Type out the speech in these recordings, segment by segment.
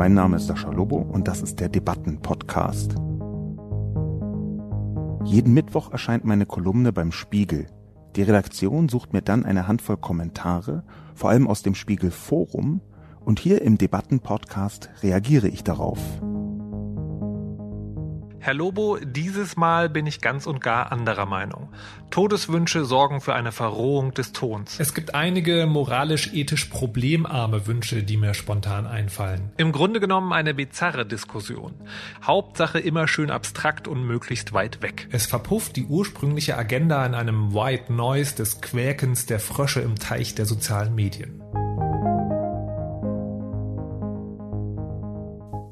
Mein Name ist Sascha Lobo und das ist der Debatten-Podcast. Jeden Mittwoch erscheint meine Kolumne beim Spiegel. Die Redaktion sucht mir dann eine Handvoll Kommentare, vor allem aus dem Spiegel Forum, und hier im Debatten-Podcast reagiere ich darauf. Herr Lobo, dieses Mal bin ich ganz und gar anderer Meinung. Todeswünsche sorgen für eine Verrohung des Tons. Es gibt einige moralisch-ethisch problemarme Wünsche, die mir spontan einfallen. Im Grunde genommen eine bizarre Diskussion. Hauptsache immer schön abstrakt und möglichst weit weg. Es verpufft die ursprüngliche Agenda in einem White Noise des Quäkens der Frösche im Teich der sozialen Medien.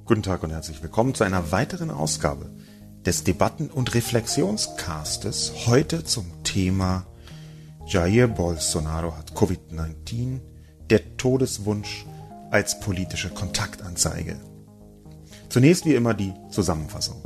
Guten Tag und herzlich willkommen zu einer weiteren Ausgabe des Debatten- und Reflexionscastes. Heute zum Thema Jair Bolsonaro hat Covid-19, der Todeswunsch als politische Kontaktanzeige. Zunächst wie immer die Zusammenfassung.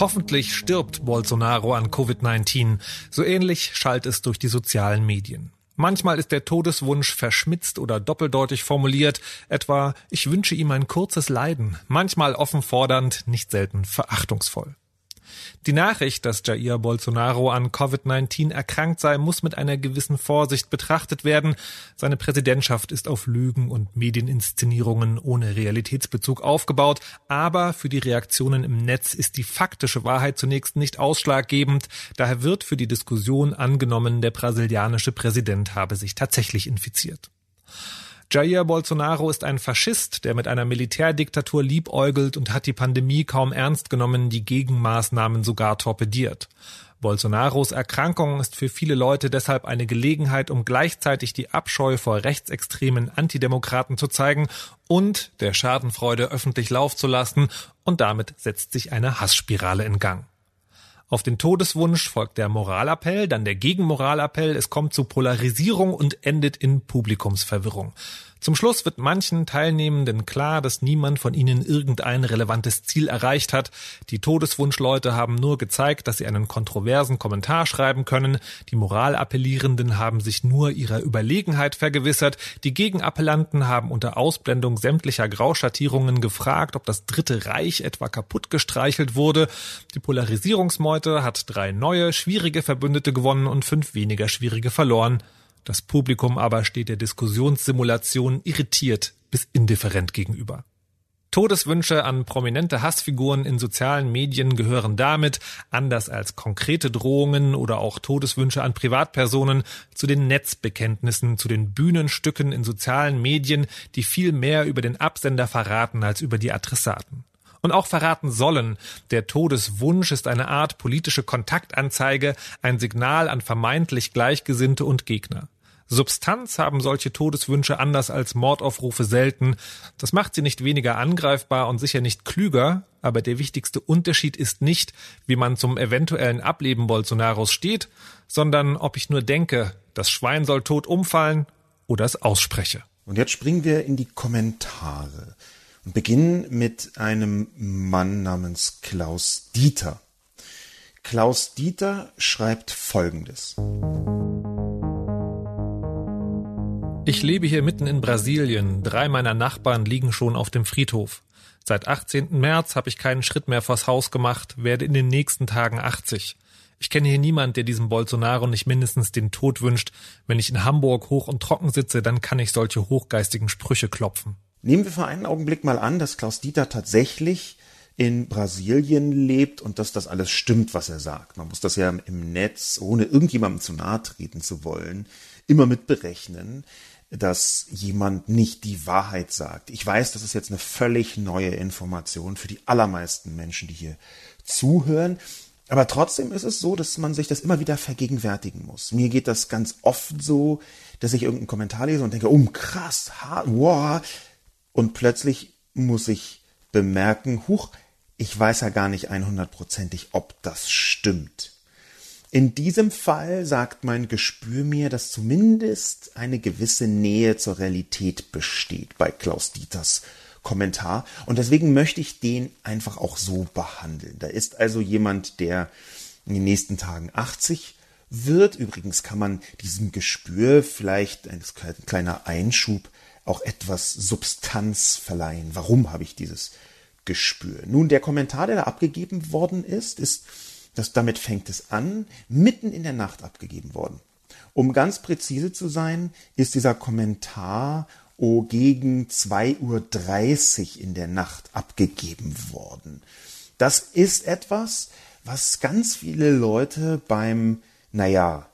Hoffentlich stirbt Bolsonaro an Covid-19. So ähnlich schallt es durch die sozialen Medien. Manchmal ist der Todeswunsch verschmitzt oder doppeldeutig formuliert, etwa ich wünsche ihm ein kurzes Leiden, manchmal offen fordernd, nicht selten verachtungsvoll. Die Nachricht, dass Jair Bolsonaro an Covid-19 erkrankt sei, muss mit einer gewissen Vorsicht betrachtet werden. Seine Präsidentschaft ist auf Lügen und Medieninszenierungen ohne Realitätsbezug aufgebaut, aber für die Reaktionen im Netz ist die faktische Wahrheit zunächst nicht ausschlaggebend. Daher wird für die Diskussion angenommen, der brasilianische Präsident habe sich tatsächlich infiziert. Jair Bolsonaro ist ein Faschist, der mit einer Militärdiktatur liebäugelt und hat die Pandemie kaum ernst genommen, die Gegenmaßnahmen sogar torpediert. Bolsonaros Erkrankung ist für viele Leute deshalb eine Gelegenheit, um gleichzeitig die Abscheu vor rechtsextremen Antidemokraten zu zeigen und der Schadenfreude öffentlich Lauf zu lassen, und damit setzt sich eine Hassspirale in Gang. Auf den Todeswunsch folgt der Moralappell, dann der Gegenmoralappell, es kommt zu Polarisierung und endet in Publikumsverwirrung. Zum Schluss wird manchen Teilnehmenden klar, dass niemand von ihnen irgendein relevantes Ziel erreicht hat. Die Todeswunschleute haben nur gezeigt, dass sie einen kontroversen Kommentar schreiben können. Die Moralappellierenden haben sich nur ihrer Überlegenheit vergewissert. Die Gegenappellanten haben unter Ausblendung sämtlicher Grauschattierungen gefragt, ob das Dritte Reich etwa kaputt gestreichelt wurde. Die Polarisierungsmeute hat drei neue, schwierige Verbündete gewonnen und fünf weniger schwierige verloren. Das Publikum aber steht der Diskussionssimulation irritiert bis indifferent gegenüber. Todeswünsche an prominente Hassfiguren in sozialen Medien gehören damit, anders als konkrete Drohungen oder auch Todeswünsche an Privatpersonen, zu den Netzbekenntnissen, zu den Bühnenstücken in sozialen Medien, die viel mehr über den Absender verraten als über die Adressaten und auch verraten sollen. Der Todeswunsch ist eine Art politische Kontaktanzeige, ein Signal an vermeintlich Gleichgesinnte und Gegner. Substanz haben solche Todeswünsche anders als Mordaufrufe selten. Das macht sie nicht weniger angreifbar und sicher nicht klüger, aber der wichtigste Unterschied ist nicht, wie man zum eventuellen Ableben Bolsonaros steht, sondern ob ich nur denke, das Schwein soll tot umfallen oder es ausspreche. Und jetzt springen wir in die Kommentare und beginnen mit einem Mann namens Klaus Dieter. Klaus Dieter schreibt Folgendes. Ich lebe hier mitten in Brasilien. Drei meiner Nachbarn liegen schon auf dem Friedhof. Seit 18. März habe ich keinen Schritt mehr vors Haus gemacht, werde in den nächsten Tagen 80. Ich kenne hier niemand, der diesem Bolsonaro nicht mindestens den Tod wünscht. Wenn ich in Hamburg hoch und trocken sitze, dann kann ich solche hochgeistigen Sprüche klopfen. Nehmen wir für einen Augenblick mal an, dass Klaus Dieter tatsächlich in Brasilien lebt und dass das alles stimmt, was er sagt. Man muss das ja im Netz, ohne irgendjemandem zu nahe treten zu wollen, immer mit berechnen dass jemand nicht die Wahrheit sagt. Ich weiß, das ist jetzt eine völlig neue Information für die allermeisten Menschen, die hier zuhören. Aber trotzdem ist es so, dass man sich das immer wieder vergegenwärtigen muss. Mir geht das ganz oft so, dass ich irgendeinen Kommentar lese und denke, oh krass, ha, wow. Und plötzlich muss ich bemerken, huch, ich weiß ja gar nicht einhundertprozentig, ob das stimmt. In diesem Fall sagt mein Gespür mir, dass zumindest eine gewisse Nähe zur Realität besteht bei Klaus Dieters Kommentar. Und deswegen möchte ich den einfach auch so behandeln. Da ist also jemand, der in den nächsten Tagen 80 wird. Übrigens kann man diesem Gespür vielleicht ein kleiner Einschub auch etwas Substanz verleihen. Warum habe ich dieses Gespür? Nun, der Kommentar, der da abgegeben worden ist, ist, dass damit fängt es an, mitten in der Nacht abgegeben worden. Um ganz präzise zu sein, ist dieser Kommentar oh, gegen 2.30 Uhr in der Nacht abgegeben worden. Das ist etwas, was ganz viele Leute beim, naja,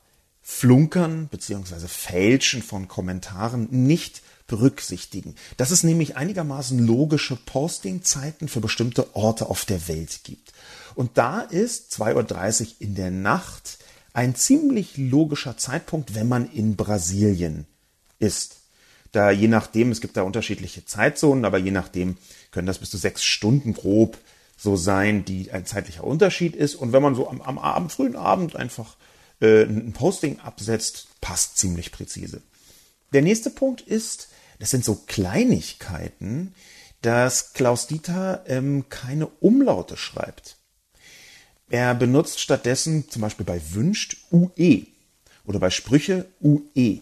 Flunkern beziehungsweise Fälschen von Kommentaren nicht berücksichtigen. Dass es nämlich einigermaßen logische Postingzeiten für bestimmte Orte auf der Welt gibt. Und da ist 2.30 Uhr in der Nacht ein ziemlich logischer Zeitpunkt, wenn man in Brasilien ist. Da je nachdem, es gibt da unterschiedliche Zeitzonen, aber je nachdem können das bis zu sechs Stunden grob so sein, die ein zeitlicher Unterschied ist. Und wenn man so am, am Abend, frühen Abend einfach äh, ein Posting absetzt, passt ziemlich präzise. Der nächste Punkt ist, das sind so Kleinigkeiten, dass Klaus Dieter ähm, keine Umlaute schreibt. Er benutzt stattdessen zum Beispiel bei wünscht UE oder bei Sprüche UE.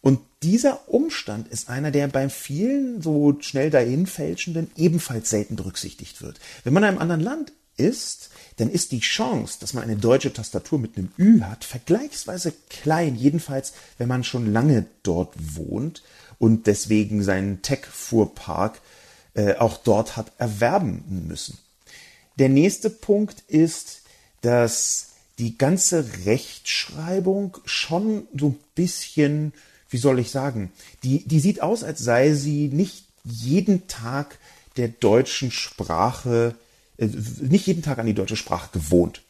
Und dieser Umstand ist einer, der bei vielen so schnell dahinfälschenden ebenfalls selten berücksichtigt wird. Wenn man in einem anderen Land ist, dann ist die Chance, dass man eine deutsche Tastatur mit einem Ü hat, vergleichsweise klein, jedenfalls wenn man schon lange dort wohnt und deswegen seinen Tech-Fuhrpark äh, auch dort hat erwerben müssen. Der nächste Punkt ist, dass die ganze Rechtschreibung schon so ein bisschen wie soll ich sagen, die, die sieht aus, als sei sie nicht jeden Tag der deutschen Sprache, äh, nicht jeden Tag an die deutsche Sprache gewohnt.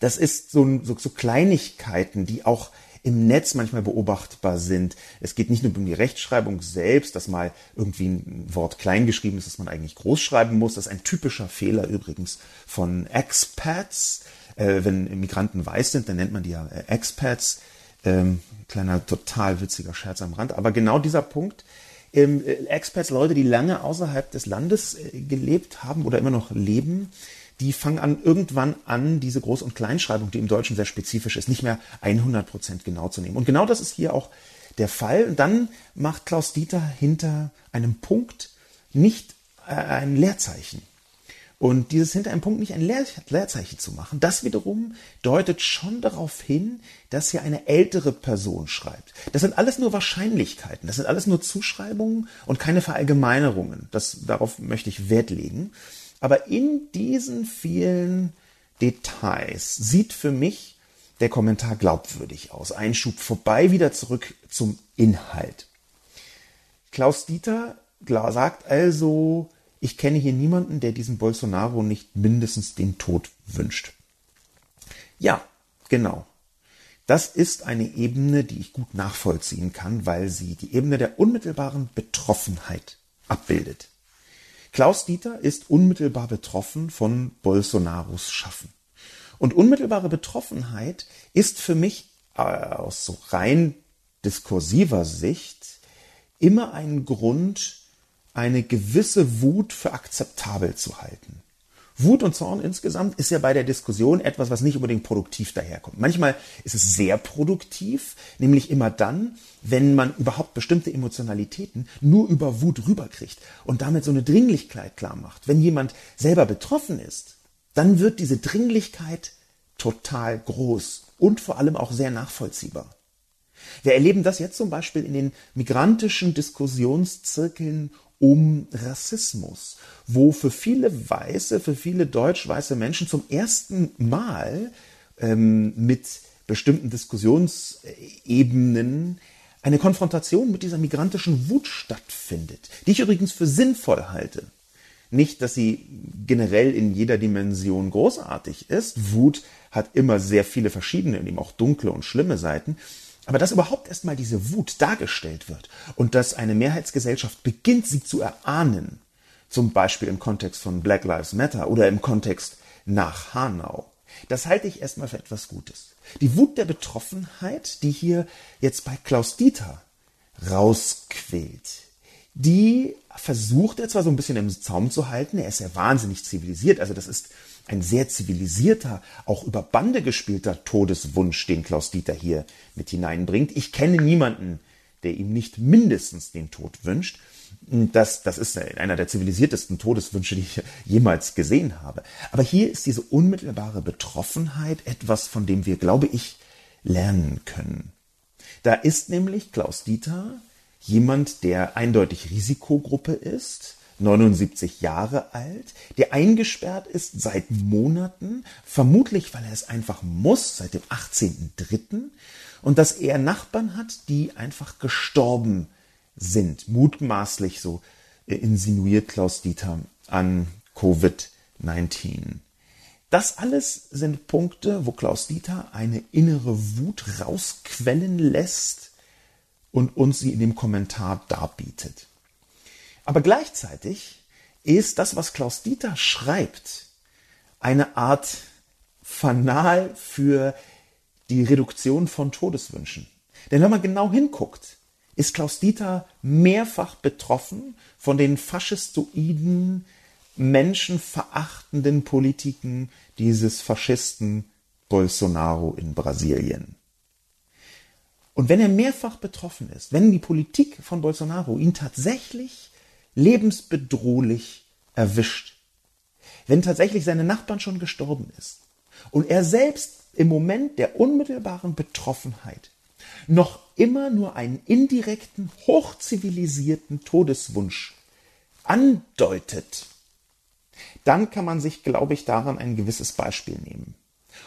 Das ist so, so, so Kleinigkeiten, die auch im Netz manchmal beobachtbar sind. Es geht nicht nur um die Rechtschreibung selbst, dass mal irgendwie ein Wort klein geschrieben ist, dass man eigentlich groß schreiben muss. Das ist ein typischer Fehler übrigens von Expats. Äh, wenn Migranten weiß sind, dann nennt man die ja äh, Expats. Ähm, kleiner total witziger Scherz am Rand. Aber genau dieser Punkt, ähm, äh, Expats, Leute, die lange außerhalb des Landes äh, gelebt haben oder immer noch leben, die fangen an, irgendwann an, diese Groß- und Kleinschreibung, die im Deutschen sehr spezifisch ist, nicht mehr 100% genau zu nehmen. Und genau das ist hier auch der Fall. Und dann macht Klaus Dieter hinter einem Punkt nicht äh, ein Leerzeichen. Und dieses hinter einem Punkt nicht ein Leer Leerzeichen zu machen, das wiederum deutet schon darauf hin, dass hier eine ältere Person schreibt. Das sind alles nur Wahrscheinlichkeiten, das sind alles nur Zuschreibungen und keine Verallgemeinerungen. Das, darauf möchte ich Wert legen. Aber in diesen vielen Details sieht für mich der Kommentar glaubwürdig aus. Einschub vorbei, wieder zurück zum Inhalt. Klaus Dieter sagt also, ich kenne hier niemanden, der diesem Bolsonaro nicht mindestens den Tod wünscht. Ja, genau. Das ist eine Ebene, die ich gut nachvollziehen kann, weil sie die Ebene der unmittelbaren Betroffenheit abbildet. Klaus Dieter ist unmittelbar betroffen von Bolsonaros Schaffen. Und unmittelbare Betroffenheit ist für mich äh, aus so rein diskursiver Sicht immer ein Grund, eine gewisse Wut für akzeptabel zu halten. Wut und Zorn insgesamt ist ja bei der Diskussion etwas, was nicht unbedingt produktiv daherkommt. Manchmal ist es sehr produktiv, nämlich immer dann, wenn man überhaupt bestimmte Emotionalitäten nur über Wut rüberkriegt und damit so eine Dringlichkeit klar macht. Wenn jemand selber betroffen ist, dann wird diese Dringlichkeit total groß und vor allem auch sehr nachvollziehbar. Wir erleben das jetzt zum Beispiel in den migrantischen Diskussionszirkeln um Rassismus, wo für viele Weiße, für viele deutsch-weiße Menschen zum ersten Mal ähm, mit bestimmten Diskussionsebenen eine Konfrontation mit dieser migrantischen Wut stattfindet, die ich übrigens für sinnvoll halte. Nicht, dass sie generell in jeder Dimension großartig ist. Wut hat immer sehr viele verschiedene, eben auch dunkle und schlimme Seiten. Aber dass überhaupt erstmal diese Wut dargestellt wird und dass eine Mehrheitsgesellschaft beginnt, sie zu erahnen, zum Beispiel im Kontext von Black Lives Matter oder im Kontext nach Hanau, das halte ich erstmal für etwas Gutes. Die Wut der Betroffenheit, die hier jetzt bei Klaus Dieter rausquillt, die versucht er zwar so ein bisschen im Zaum zu halten, er ist ja wahnsinnig zivilisiert, also das ist ein sehr zivilisierter, auch über Bande gespielter Todeswunsch, den Klaus Dieter hier mit hineinbringt. Ich kenne niemanden, der ihm nicht mindestens den Tod wünscht. Das, das ist einer der zivilisiertesten Todeswünsche, die ich jemals gesehen habe. Aber hier ist diese unmittelbare Betroffenheit etwas, von dem wir, glaube ich, lernen können. Da ist nämlich Klaus Dieter jemand, der eindeutig Risikogruppe ist, 79 Jahre alt, der eingesperrt ist seit Monaten, vermutlich weil er es einfach muss, seit dem 18.03. und dass er Nachbarn hat, die einfach gestorben sind, mutmaßlich so äh, insinuiert Klaus Dieter an Covid-19. Das alles sind Punkte, wo Klaus Dieter eine innere Wut rausquellen lässt und uns sie in dem Kommentar darbietet. Aber gleichzeitig ist das, was Klaus Dieter schreibt, eine Art Fanal für die Reduktion von Todeswünschen. Denn wenn man genau hinguckt, ist Klaus Dieter mehrfach betroffen von den faschistoiden, menschenverachtenden Politiken dieses Faschisten Bolsonaro in Brasilien. Und wenn er mehrfach betroffen ist, wenn die Politik von Bolsonaro ihn tatsächlich lebensbedrohlich erwischt. Wenn tatsächlich seine Nachbarn schon gestorben ist und er selbst im Moment der unmittelbaren Betroffenheit noch immer nur einen indirekten, hochzivilisierten Todeswunsch andeutet, dann kann man sich, glaube ich, daran ein gewisses Beispiel nehmen.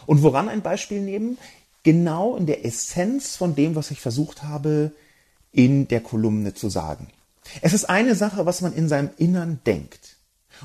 Und woran ein Beispiel nehmen? Genau in der Essenz von dem, was ich versucht habe, in der Kolumne zu sagen. Es ist eine Sache, was man in seinem Innern denkt.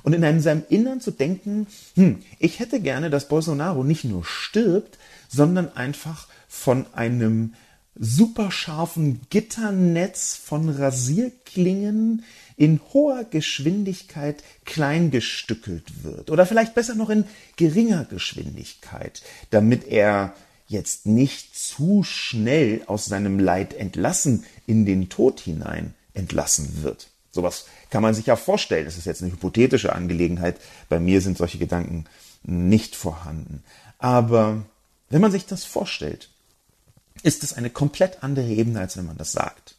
Und in seinem Innern zu denken, hm, ich hätte gerne, dass Bolsonaro nicht nur stirbt, sondern einfach von einem superscharfen Gitternetz von Rasierklingen in hoher Geschwindigkeit kleingestückelt wird. Oder vielleicht besser noch in geringer Geschwindigkeit, damit er jetzt nicht zu schnell aus seinem Leid entlassen in den Tod hinein entlassen wird. Sowas kann man sich ja vorstellen. Das ist jetzt eine hypothetische Angelegenheit. Bei mir sind solche Gedanken nicht vorhanden. Aber wenn man sich das vorstellt, ist es eine komplett andere Ebene, als wenn man das sagt.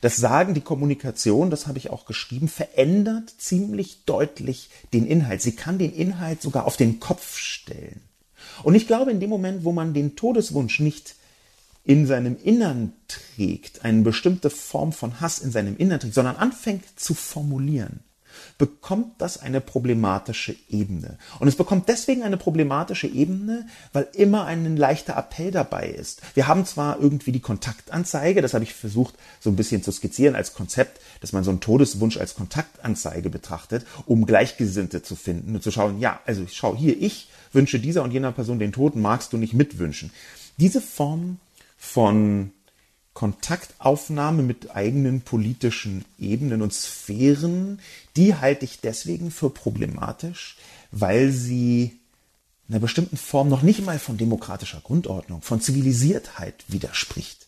Das Sagen, die Kommunikation, das habe ich auch geschrieben, verändert ziemlich deutlich den Inhalt. Sie kann den Inhalt sogar auf den Kopf stellen. Und ich glaube, in dem Moment, wo man den Todeswunsch nicht in seinem Innern trägt, eine bestimmte Form von Hass in seinem Innern trägt, sondern anfängt zu formulieren, bekommt das eine problematische Ebene. Und es bekommt deswegen eine problematische Ebene, weil immer ein leichter Appell dabei ist. Wir haben zwar irgendwie die Kontaktanzeige, das habe ich versucht so ein bisschen zu skizzieren als Konzept, dass man so einen Todeswunsch als Kontaktanzeige betrachtet, um Gleichgesinnte zu finden und zu schauen, ja, also schau hier, ich wünsche dieser und jener Person den Tod, magst du nicht mitwünschen. Diese Form von Kontaktaufnahme mit eigenen politischen Ebenen und Sphären, die halte ich deswegen für problematisch, weil sie einer bestimmten Form noch nicht mal von demokratischer Grundordnung, von Zivilisiertheit widerspricht.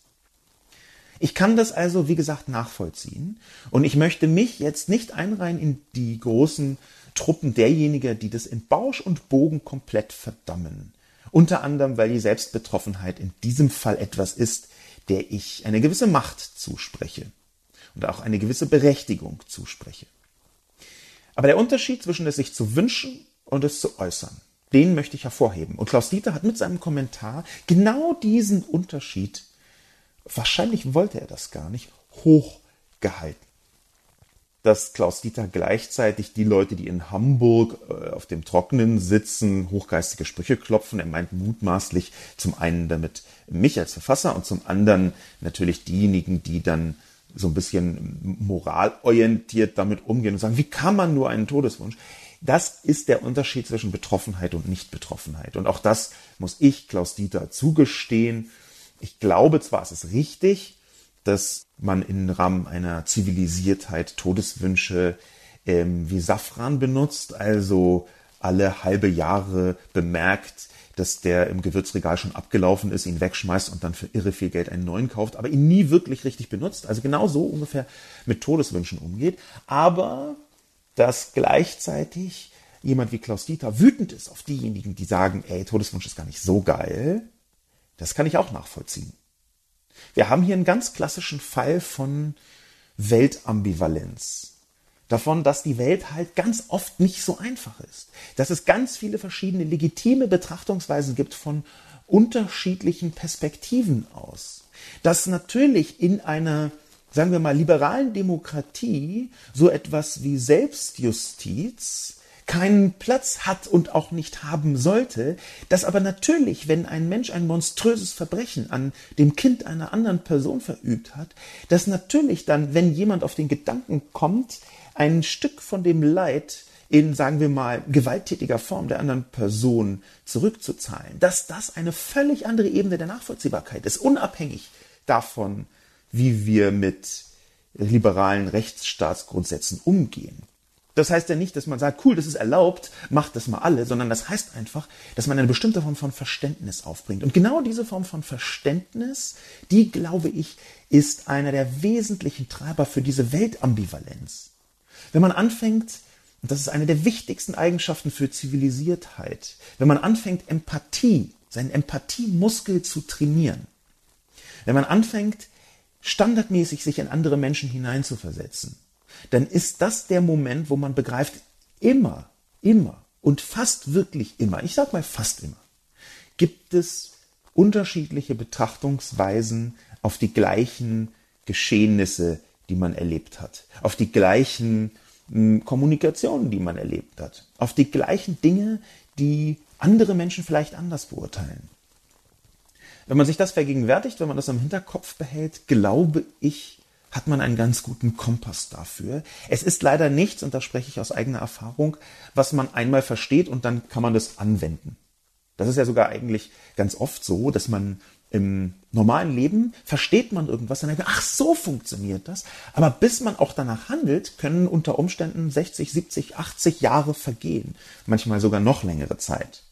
Ich kann das also, wie gesagt, nachvollziehen und ich möchte mich jetzt nicht einreihen in die großen Truppen derjenigen, die das in Bausch und Bogen komplett verdammen. Unter anderem, weil die Selbstbetroffenheit in diesem Fall etwas ist, der ich eine gewisse Macht zuspreche und auch eine gewisse Berechtigung zuspreche. Aber der Unterschied zwischen es sich zu wünschen und es zu äußern, den möchte ich hervorheben. Und Klaus Dieter hat mit seinem Kommentar genau diesen Unterschied, wahrscheinlich wollte er das gar nicht, hochgehalten dass Klaus Dieter gleichzeitig die Leute, die in Hamburg äh, auf dem Trockenen sitzen, hochgeistige Sprüche klopfen. Er meint mutmaßlich zum einen damit mich als Verfasser und zum anderen natürlich diejenigen, die dann so ein bisschen moralorientiert damit umgehen und sagen, wie kann man nur einen Todeswunsch? Das ist der Unterschied zwischen Betroffenheit und Nichtbetroffenheit. Und auch das muss ich, Klaus Dieter, zugestehen. Ich glaube zwar, es ist richtig, dass man im Rahmen einer Zivilisiertheit Todeswünsche ähm, wie Safran benutzt, also alle halbe Jahre bemerkt, dass der im Gewürzregal schon abgelaufen ist, ihn wegschmeißt und dann für irre viel Geld einen neuen kauft, aber ihn nie wirklich richtig benutzt. Also genau so ungefähr mit Todeswünschen umgeht. Aber dass gleichzeitig jemand wie Klaus Dieter wütend ist auf diejenigen, die sagen, ey, Todeswunsch ist gar nicht so geil, das kann ich auch nachvollziehen. Wir haben hier einen ganz klassischen Fall von Weltambivalenz. Davon, dass die Welt halt ganz oft nicht so einfach ist. Dass es ganz viele verschiedene legitime Betrachtungsweisen gibt von unterschiedlichen Perspektiven aus. Dass natürlich in einer, sagen wir mal, liberalen Demokratie so etwas wie Selbstjustiz keinen Platz hat und auch nicht haben sollte, dass aber natürlich, wenn ein Mensch ein monströses Verbrechen an dem Kind einer anderen Person verübt hat, dass natürlich dann, wenn jemand auf den Gedanken kommt, ein Stück von dem Leid in, sagen wir mal, gewalttätiger Form der anderen Person zurückzuzahlen, dass das eine völlig andere Ebene der Nachvollziehbarkeit ist, unabhängig davon, wie wir mit liberalen Rechtsstaatsgrundsätzen umgehen. Das heißt ja nicht, dass man sagt, cool, das ist erlaubt, macht das mal alle, sondern das heißt einfach, dass man eine bestimmte Form von Verständnis aufbringt. Und genau diese Form von Verständnis, die, glaube ich, ist einer der wesentlichen Treiber für diese Weltambivalenz. Wenn man anfängt, und das ist eine der wichtigsten Eigenschaften für Zivilisiertheit, wenn man anfängt, Empathie, seinen Empathiemuskel zu trainieren, wenn man anfängt, standardmäßig sich in andere Menschen hineinzuversetzen, dann ist das der Moment, wo man begreift, immer, immer und fast wirklich immer, ich sag mal fast immer, gibt es unterschiedliche Betrachtungsweisen auf die gleichen Geschehnisse, die man erlebt hat, auf die gleichen hm, Kommunikationen, die man erlebt hat, auf die gleichen Dinge, die andere Menschen vielleicht anders beurteilen. Wenn man sich das vergegenwärtigt, wenn man das im Hinterkopf behält, glaube ich, hat man einen ganz guten Kompass dafür. Es ist leider nichts, und da spreche ich aus eigener Erfahrung, was man einmal versteht und dann kann man das anwenden. Das ist ja sogar eigentlich ganz oft so, dass man im normalen Leben versteht man irgendwas, dann denkt man, ach, so funktioniert das. Aber bis man auch danach handelt, können unter Umständen 60, 70, 80 Jahre vergehen. Manchmal sogar noch längere Zeit.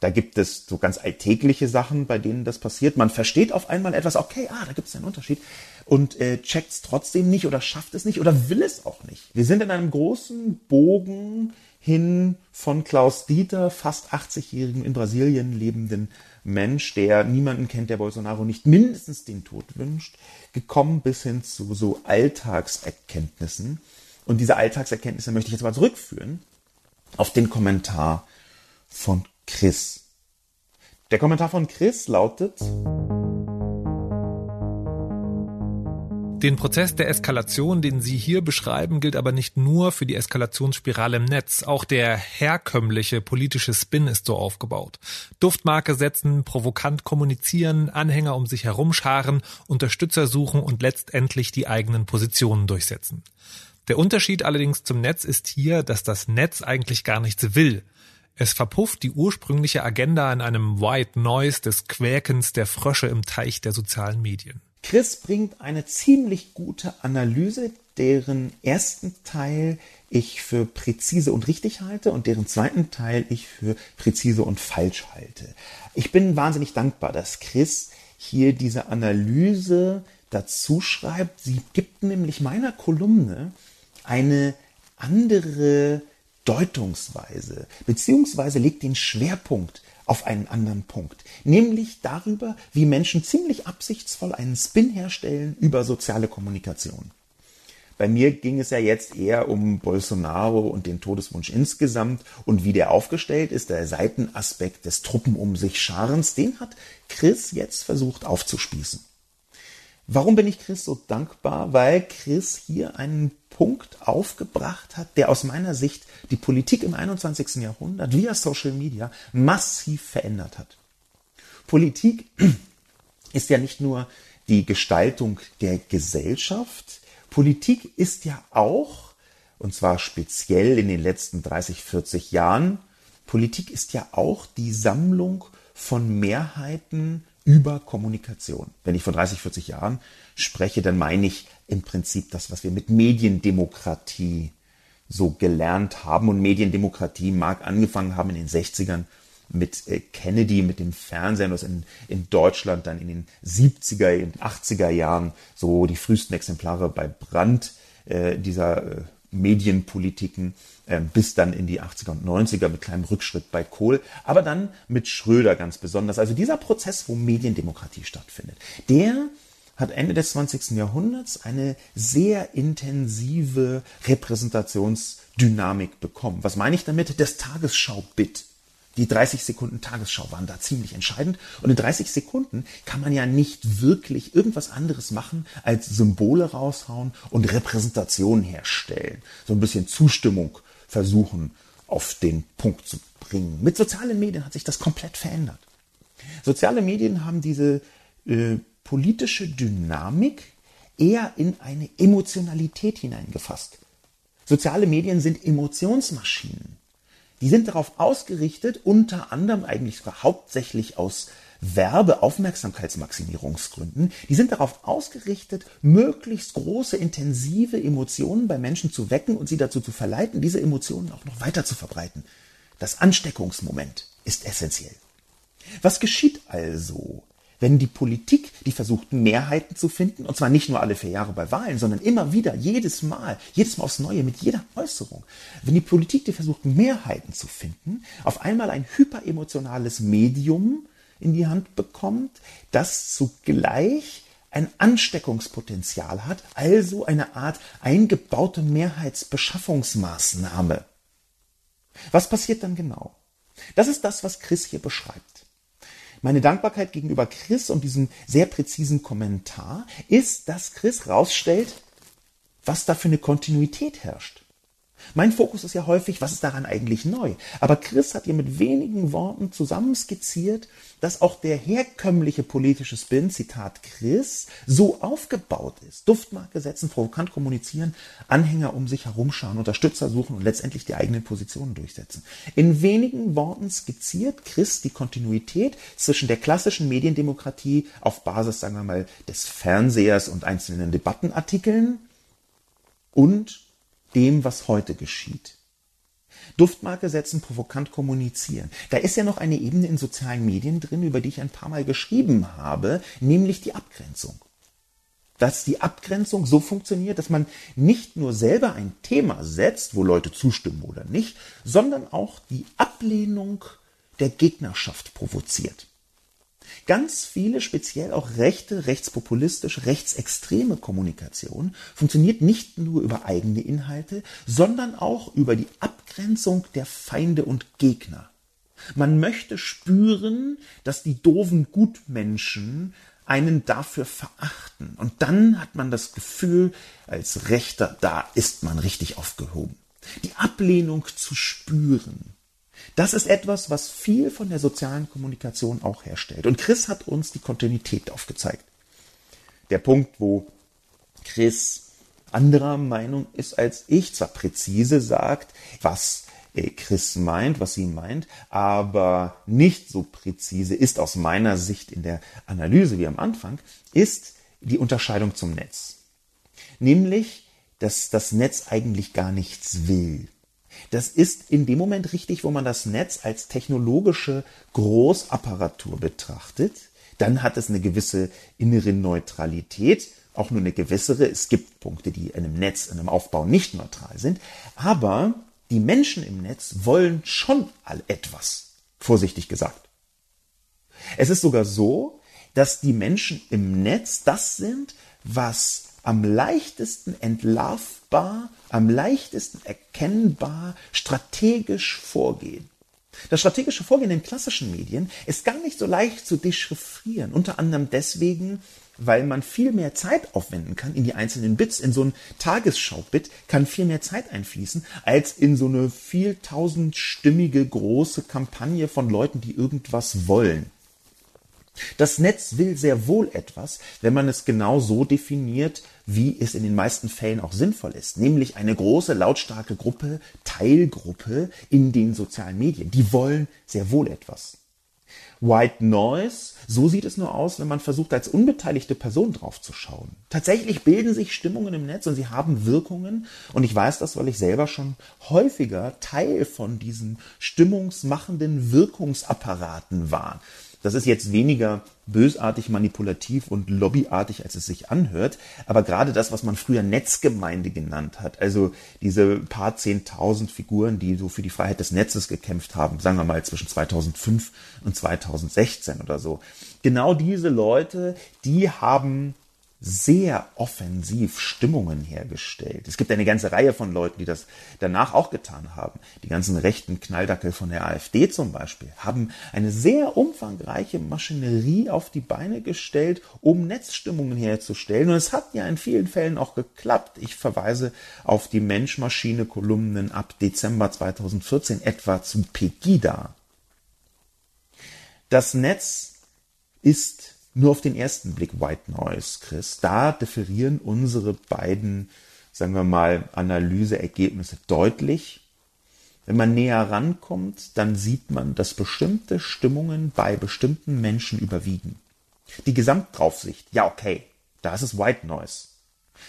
Da gibt es so ganz alltägliche Sachen, bei denen das passiert. Man versteht auf einmal etwas, okay, ah, da gibt es einen Unterschied und äh, checkt es trotzdem nicht oder schafft es nicht oder will es auch nicht. Wir sind in einem großen Bogen hin von Klaus Dieter, fast 80-jährigen in Brasilien lebenden Mensch, der niemanden kennt, der Bolsonaro nicht mindestens den Tod wünscht, gekommen bis hin zu so Alltagserkenntnissen. Und diese Alltagserkenntnisse möchte ich jetzt mal zurückführen auf den Kommentar von Chris. Der Kommentar von Chris lautet, Den Prozess der Eskalation, den Sie hier beschreiben, gilt aber nicht nur für die Eskalationsspirale im Netz. Auch der herkömmliche politische Spin ist so aufgebaut. Duftmarke setzen, provokant kommunizieren, Anhänger um sich herumscharen, Unterstützer suchen und letztendlich die eigenen Positionen durchsetzen. Der Unterschied allerdings zum Netz ist hier, dass das Netz eigentlich gar nichts will. Es verpufft die ursprüngliche Agenda in einem White Noise des Quäkens der Frösche im Teich der sozialen Medien. Chris bringt eine ziemlich gute Analyse, deren ersten Teil ich für präzise und richtig halte und deren zweiten Teil ich für präzise und falsch halte. Ich bin wahnsinnig dankbar, dass Chris hier diese Analyse dazu schreibt. Sie gibt nämlich meiner Kolumne eine andere Deutungsweise, beziehungsweise legt den Schwerpunkt auf einen anderen Punkt, nämlich darüber, wie Menschen ziemlich absichtsvoll einen Spin herstellen über soziale Kommunikation. Bei mir ging es ja jetzt eher um Bolsonaro und den Todeswunsch insgesamt und wie der aufgestellt ist, der Seitenaspekt des Truppen um sich Scharens, den hat Chris jetzt versucht aufzuspießen. Warum bin ich Chris so dankbar? Weil Chris hier einen Punkt aufgebracht hat, der aus meiner Sicht die Politik im 21. Jahrhundert via Social Media massiv verändert hat. Politik ist ja nicht nur die Gestaltung der Gesellschaft, Politik ist ja auch, und zwar speziell in den letzten 30, 40 Jahren, Politik ist ja auch die Sammlung von Mehrheiten über Kommunikation. Wenn ich von 30, 40 Jahren spreche, dann meine ich im Prinzip das, was wir mit Mediendemokratie so gelernt haben. Und Mediendemokratie mag angefangen haben in den 60ern mit äh, Kennedy, mit dem Fernsehen, was in, in Deutschland dann in den 70er, und 80er Jahren so die frühesten Exemplare bei Brandt äh, dieser äh, Medienpolitiken äh, bis dann in die 80er und 90er mit kleinem Rückschritt bei Kohl, aber dann mit Schröder ganz besonders. Also dieser Prozess, wo Mediendemokratie stattfindet, der hat Ende des 20. Jahrhunderts eine sehr intensive Repräsentationsdynamik bekommen. Was meine ich damit? Das Tagesschau-Bit. Die 30 Sekunden Tagesschau waren da ziemlich entscheidend. Und in 30 Sekunden kann man ja nicht wirklich irgendwas anderes machen, als Symbole raushauen und Repräsentation herstellen. So ein bisschen Zustimmung versuchen auf den Punkt zu bringen. Mit sozialen Medien hat sich das komplett verändert. Soziale Medien haben diese äh, politische Dynamik eher in eine Emotionalität hineingefasst. Soziale Medien sind Emotionsmaschinen. Die sind darauf ausgerichtet, unter anderem eigentlich sogar hauptsächlich aus Werbe-Aufmerksamkeitsmaximierungsgründen, die sind darauf ausgerichtet, möglichst große, intensive Emotionen bei Menschen zu wecken und sie dazu zu verleiten, diese Emotionen auch noch weiter zu verbreiten. Das Ansteckungsmoment ist essentiell. Was geschieht also, wenn die Politik, die versucht, Mehrheiten zu finden, und zwar nicht nur alle vier Jahre bei Wahlen, sondern immer wieder, jedes Mal, jedes Mal aufs Neue, mit jeder Äußerung, wenn die Politik, die versucht, Mehrheiten zu finden, auf einmal ein hyperemotionales Medium in die Hand bekommt, das zugleich ein Ansteckungspotenzial hat, also eine Art eingebaute Mehrheitsbeschaffungsmaßnahme. Was passiert dann genau? Das ist das, was Chris hier beschreibt. Meine Dankbarkeit gegenüber Chris und diesem sehr präzisen Kommentar ist, dass Chris rausstellt, was da für eine Kontinuität herrscht. Mein Fokus ist ja häufig, was ist daran eigentlich neu? Aber Chris hat hier mit wenigen Worten zusammenskizziert, dass auch der herkömmliche politische Spin, Zitat Chris, so aufgebaut ist. Duftmarke setzen, provokant kommunizieren, Anhänger um sich herumschauen, Unterstützer suchen und letztendlich die eigenen Positionen durchsetzen. In wenigen Worten skizziert Chris die Kontinuität zwischen der klassischen Mediendemokratie auf Basis, sagen wir mal, des Fernsehers und einzelnen Debattenartikeln und dem, was heute geschieht. Duftmarke setzen, provokant kommunizieren. Da ist ja noch eine Ebene in sozialen Medien drin, über die ich ein paar Mal geschrieben habe, nämlich die Abgrenzung. Dass die Abgrenzung so funktioniert, dass man nicht nur selber ein Thema setzt, wo Leute zustimmen oder nicht, sondern auch die Ablehnung der Gegnerschaft provoziert. Ganz viele, speziell auch rechte, rechtspopulistische, rechtsextreme Kommunikation funktioniert nicht nur über eigene Inhalte, sondern auch über die Abgrenzung der Feinde und Gegner. Man möchte spüren, dass die doofen Gutmenschen einen dafür verachten. Und dann hat man das Gefühl, als Rechter, da ist man richtig aufgehoben. Die Ablehnung zu spüren. Das ist etwas, was viel von der sozialen Kommunikation auch herstellt. Und Chris hat uns die Kontinuität aufgezeigt. Der Punkt, wo Chris anderer Meinung ist als ich, zwar präzise sagt, was äh, Chris meint, was sie meint, aber nicht so präzise ist aus meiner Sicht in der Analyse wie am Anfang, ist die Unterscheidung zum Netz. Nämlich, dass das Netz eigentlich gar nichts will. Das ist in dem Moment richtig, wo man das Netz als technologische Großapparatur betrachtet. Dann hat es eine gewisse innere Neutralität, auch nur eine gewissere. Es gibt Punkte, die in einem Netz, in einem Aufbau nicht neutral sind. Aber die Menschen im Netz wollen schon all etwas, vorsichtig gesagt. Es ist sogar so, dass die Menschen im Netz das sind, was am leichtesten entlarvbar, am leichtesten erkennbar strategisch vorgehen. Das strategische Vorgehen in klassischen Medien ist gar nicht so leicht zu dechiffrieren. Unter anderem deswegen, weil man viel mehr Zeit aufwenden kann in die einzelnen Bits. In so ein Tagesschau-Bit kann viel mehr Zeit einfließen, als in so eine vieltausendstimmige große Kampagne von Leuten, die irgendwas wollen. Das Netz will sehr wohl etwas, wenn man es genau so definiert, wie es in den meisten Fällen auch sinnvoll ist, nämlich eine große, lautstarke Gruppe, Teilgruppe in den sozialen Medien. Die wollen sehr wohl etwas. White Noise, so sieht es nur aus, wenn man versucht, als unbeteiligte Person draufzuschauen. Tatsächlich bilden sich Stimmungen im Netz und sie haben Wirkungen. Und ich weiß das, weil ich selber schon häufiger Teil von diesen stimmungsmachenden Wirkungsapparaten war. Das ist jetzt weniger bösartig, manipulativ und lobbyartig, als es sich anhört. Aber gerade das, was man früher Netzgemeinde genannt hat, also diese paar zehntausend Figuren, die so für die Freiheit des Netzes gekämpft haben, sagen wir mal zwischen 2005 und 2016 oder so. Genau diese Leute, die haben sehr offensiv Stimmungen hergestellt. Es gibt eine ganze Reihe von Leuten, die das danach auch getan haben. Die ganzen rechten Knalldackel von der AfD zum Beispiel haben eine sehr umfangreiche Maschinerie auf die Beine gestellt, um Netzstimmungen herzustellen. Und es hat ja in vielen Fällen auch geklappt. Ich verweise auf die Mensch-Maschine-Kolumnen ab Dezember 2014 etwa zu Pegida. Das Netz ist nur auf den ersten Blick White Noise, Chris. Da differieren unsere beiden, sagen wir mal, Analyseergebnisse deutlich. Wenn man näher rankommt, dann sieht man, dass bestimmte Stimmungen bei bestimmten Menschen überwiegen. Die Gesamtdraufsicht, ja okay, da ist es White Noise.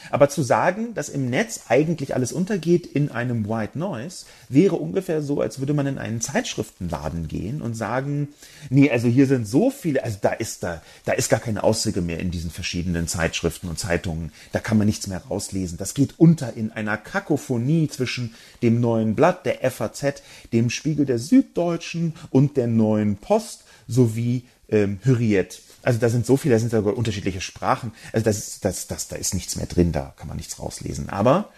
Aber zu sagen, dass im Netz eigentlich alles untergeht in einem White Noise, wäre ungefähr so, als würde man in einen Zeitschriftenladen gehen und sagen, nee, also hier sind so viele, also da ist da, da ist gar keine Aussage mehr in diesen verschiedenen Zeitschriften und Zeitungen. Da kann man nichts mehr rauslesen. Das geht unter in einer Kakophonie zwischen dem neuen Blatt, der FAZ, dem Spiegel der Süddeutschen und der neuen Post sowie ähm, Hürriyet. Also da sind so viele, da sind sogar unterschiedliche Sprachen. Also das, das, das, da ist nichts mehr drin, da kann man nichts rauslesen. Aber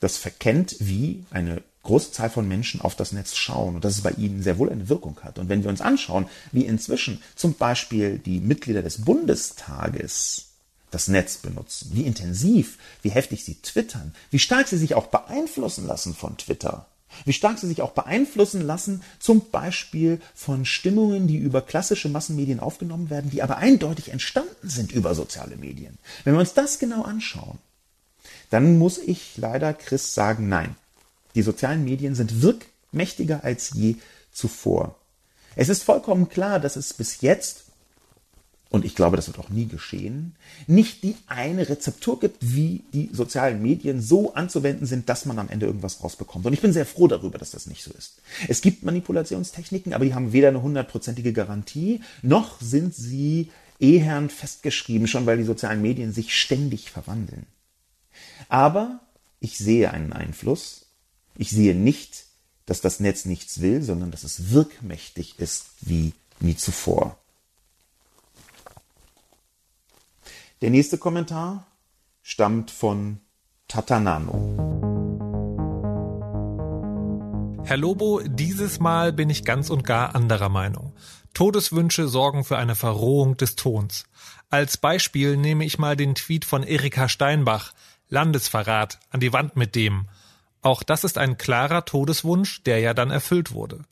das verkennt, wie eine große Zahl von Menschen auf das Netz schauen und dass es bei ihnen sehr wohl eine Wirkung hat. Und wenn wir uns anschauen, wie inzwischen zum Beispiel die Mitglieder des Bundestages das Netz benutzen, wie intensiv, wie heftig sie twittern, wie stark sie sich auch beeinflussen lassen von Twitter, wie stark sie sich auch beeinflussen lassen, zum Beispiel von Stimmungen, die über klassische Massenmedien aufgenommen werden, die aber eindeutig entstanden sind über soziale Medien. Wenn wir uns das genau anschauen, dann muss ich leider Chris sagen, nein. Die sozialen Medien sind wirkmächtiger als je zuvor. Es ist vollkommen klar, dass es bis jetzt und ich glaube, das wird auch nie geschehen, nicht die eine Rezeptur gibt, wie die sozialen Medien so anzuwenden sind, dass man am Ende irgendwas rausbekommt. Und ich bin sehr froh darüber, dass das nicht so ist. Es gibt Manipulationstechniken, aber die haben weder eine hundertprozentige Garantie, noch sind sie ehern festgeschrieben, schon weil die sozialen Medien sich ständig verwandeln. Aber ich sehe einen Einfluss. Ich sehe nicht, dass das Netz nichts will, sondern dass es wirkmächtig ist wie nie zuvor. Der nächste Kommentar stammt von Tatanano. Herr Lobo, dieses Mal bin ich ganz und gar anderer Meinung. Todeswünsche sorgen für eine Verrohung des Tons. Als Beispiel nehme ich mal den Tweet von Erika Steinbach. Landesverrat, an die Wand mit dem. Auch das ist ein klarer Todeswunsch, der ja dann erfüllt wurde.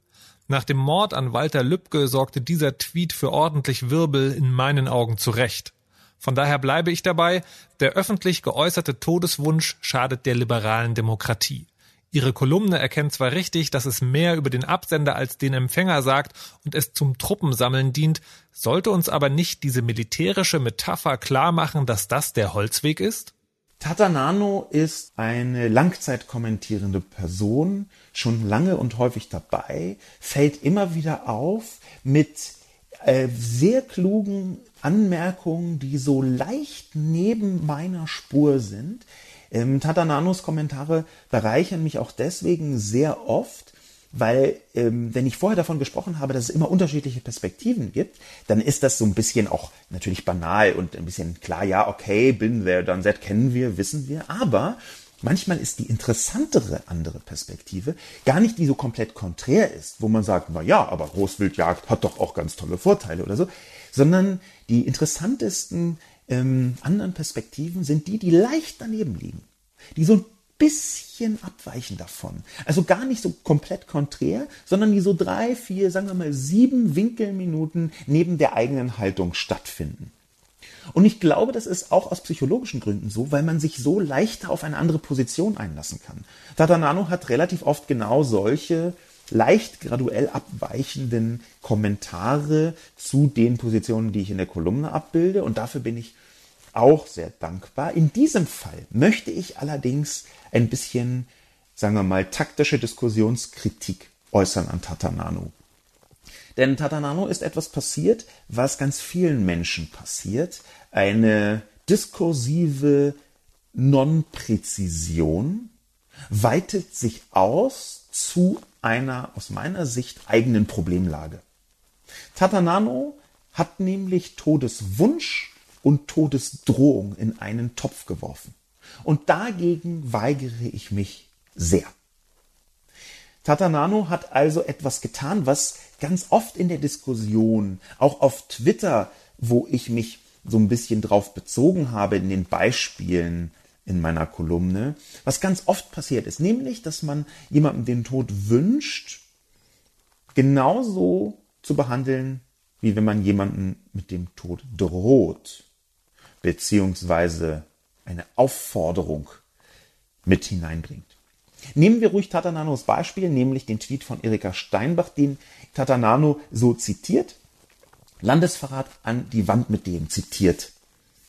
Nach dem Mord an Walter Lübcke sorgte dieser Tweet für ordentlich Wirbel in meinen Augen zurecht. Von daher bleibe ich dabei, der öffentlich geäußerte Todeswunsch schadet der liberalen Demokratie. Ihre Kolumne erkennt zwar richtig, dass es mehr über den Absender als den Empfänger sagt und es zum Truppensammeln dient, sollte uns aber nicht diese militärische Metapher klar machen, dass das der Holzweg ist? Tatanano ist eine langzeit kommentierende Person, schon lange und häufig dabei, fällt immer wieder auf mit äh, sehr klugen Anmerkungen, die so leicht neben meiner Spur sind. Ähm, Tatananos Kommentare bereichern mich auch deswegen sehr oft, weil ähm, wenn ich vorher davon gesprochen habe, dass es immer unterschiedliche Perspektiven gibt, dann ist das so ein bisschen auch natürlich banal und ein bisschen klar, ja, okay, bin there, dann that kennen wir, wissen wir, aber manchmal ist die interessantere andere Perspektive gar nicht die so komplett konträr ist, wo man sagt, na ja, aber Großwildjagd hat doch auch ganz tolle Vorteile oder so, sondern die interessantesten ähm, anderen Perspektiven sind die, die leicht daneben liegen, die so ein bisschen abweichen davon. Also gar nicht so komplett konträr, sondern die so drei, vier, sagen wir mal sieben Winkelminuten neben der eigenen Haltung stattfinden. Und ich glaube, das ist auch aus psychologischen Gründen so, weil man sich so leichter auf eine andere Position einlassen kann. Tatanano hat relativ oft genau solche leicht graduell abweichenden Kommentare zu den Positionen, die ich in der Kolumne abbilde. Und dafür bin ich auch sehr dankbar. In diesem Fall möchte ich allerdings ein bisschen, sagen wir mal, taktische Diskussionskritik äußern an Tatanano. Denn Tatanano ist etwas passiert, was ganz vielen Menschen passiert. Eine diskursive Non-Präzision weitet sich aus zu einer aus meiner Sicht eigenen Problemlage. Tatanano hat nämlich Todeswunsch und Todesdrohung in einen Topf geworfen. Und dagegen weigere ich mich sehr. Tatanano hat also etwas getan, was ganz oft in der Diskussion, auch auf Twitter, wo ich mich so ein bisschen drauf bezogen habe in den Beispielen in meiner Kolumne, was ganz oft passiert ist, nämlich, dass man jemandem den Tod wünscht, genauso zu behandeln, wie wenn man jemanden mit dem Tod droht, beziehungsweise eine Aufforderung mit hineinbringt. Nehmen wir ruhig Tatananos Beispiel, nämlich den Tweet von Erika Steinbach, den Tatanano so zitiert. Landesverrat an die Wand mit dem zitiert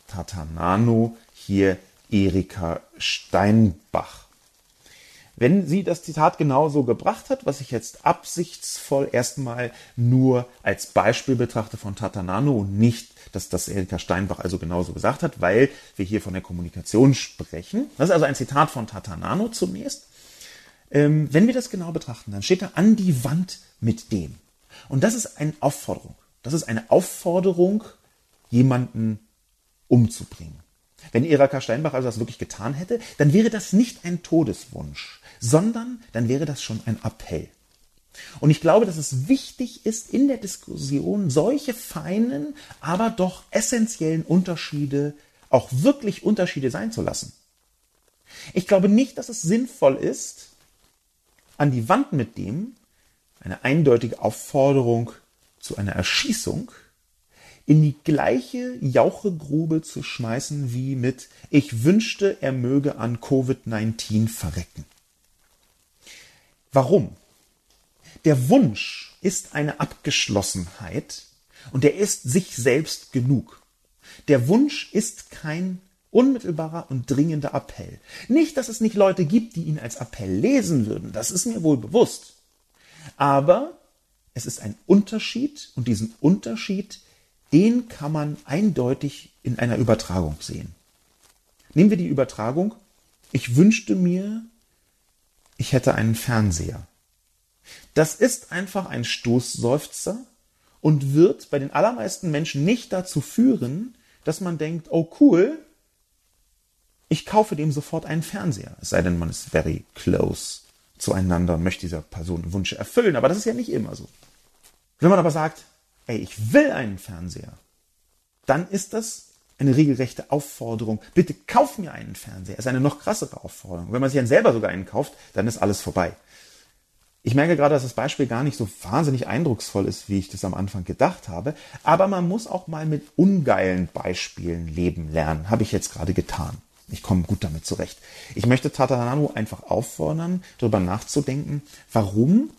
Tatanano hier Erika Steinbach. Wenn sie das Zitat genauso gebracht hat, was ich jetzt absichtsvoll erstmal nur als Beispiel betrachte von Tatanano und nicht, dass das Erika Steinbach also genauso gesagt hat, weil wir hier von der Kommunikation sprechen. Das ist also ein Zitat von Tatanano zunächst. Ähm, wenn wir das genau betrachten, dann steht da an die Wand mit dem. Und das ist eine Aufforderung. Das ist eine Aufforderung, jemanden umzubringen. Wenn Erika Steinbach also das wirklich getan hätte, dann wäre das nicht ein Todeswunsch, sondern dann wäre das schon ein Appell. Und ich glaube, dass es wichtig ist, in der Diskussion solche feinen, aber doch essentiellen Unterschiede auch wirklich Unterschiede sein zu lassen. Ich glaube nicht, dass es sinnvoll ist, an die Wand mit dem eine eindeutige Aufforderung zu einer Erschießung in die gleiche Jauchegrube zu schmeißen wie mit Ich wünschte, er möge an Covid-19 verrecken. Warum? Der Wunsch ist eine Abgeschlossenheit und er ist sich selbst genug. Der Wunsch ist kein unmittelbarer und dringender Appell. Nicht, dass es nicht Leute gibt, die ihn als Appell lesen würden, das ist mir wohl bewusst. Aber es ist ein Unterschied und diesen Unterschied, den kann man eindeutig in einer Übertragung sehen. Nehmen wir die Übertragung. Ich wünschte mir, ich hätte einen Fernseher. Das ist einfach ein Stoßseufzer und wird bei den allermeisten Menschen nicht dazu führen, dass man denkt, oh cool, ich kaufe dem sofort einen Fernseher. Es sei denn, man ist very close zueinander und möchte dieser Person Wünsche erfüllen. Aber das ist ja nicht immer so. Wenn man aber sagt, ey, ich will einen Fernseher, dann ist das eine regelrechte Aufforderung. Bitte kauf mir einen Fernseher. Das ist eine noch krassere Aufforderung. Wenn man sich dann selber sogar einen kauft, dann ist alles vorbei. Ich merke gerade, dass das Beispiel gar nicht so wahnsinnig eindrucksvoll ist, wie ich das am Anfang gedacht habe. Aber man muss auch mal mit ungeilen Beispielen leben lernen. Habe ich jetzt gerade getan. Ich komme gut damit zurecht. Ich möchte Tata Nano einfach auffordern, darüber nachzudenken, warum,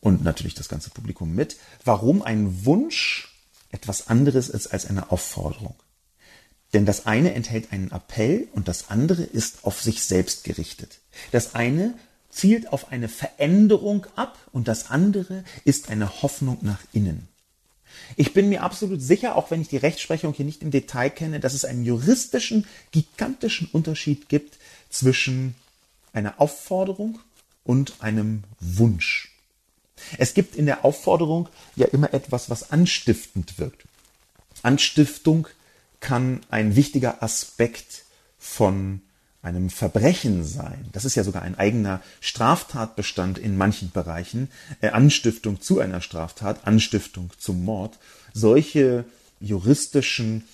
und natürlich das ganze Publikum mit, warum ein Wunsch etwas anderes ist als eine Aufforderung. Denn das eine enthält einen Appell und das andere ist auf sich selbst gerichtet. Das eine zielt auf eine Veränderung ab und das andere ist eine Hoffnung nach innen. Ich bin mir absolut sicher, auch wenn ich die Rechtsprechung hier nicht im Detail kenne, dass es einen juristischen, gigantischen Unterschied gibt zwischen einer Aufforderung und einem Wunsch. Es gibt in der Aufforderung ja immer etwas, was anstiftend wirkt. Anstiftung kann ein wichtiger Aspekt von einem Verbrechen sein. Das ist ja sogar ein eigener Straftatbestand in manchen Bereichen. Äh, Anstiftung zu einer Straftat, Anstiftung zum Mord. Solche juristischen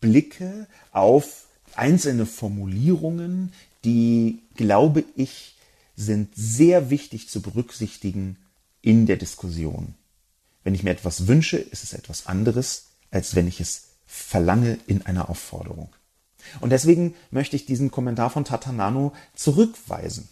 Blicke auf einzelne Formulierungen, die, glaube ich, sind sehr wichtig zu berücksichtigen in der Diskussion. Wenn ich mir etwas wünsche, ist es etwas anderes, als wenn ich es verlange in einer Aufforderung. Und deswegen möchte ich diesen Kommentar von Tatanano zurückweisen.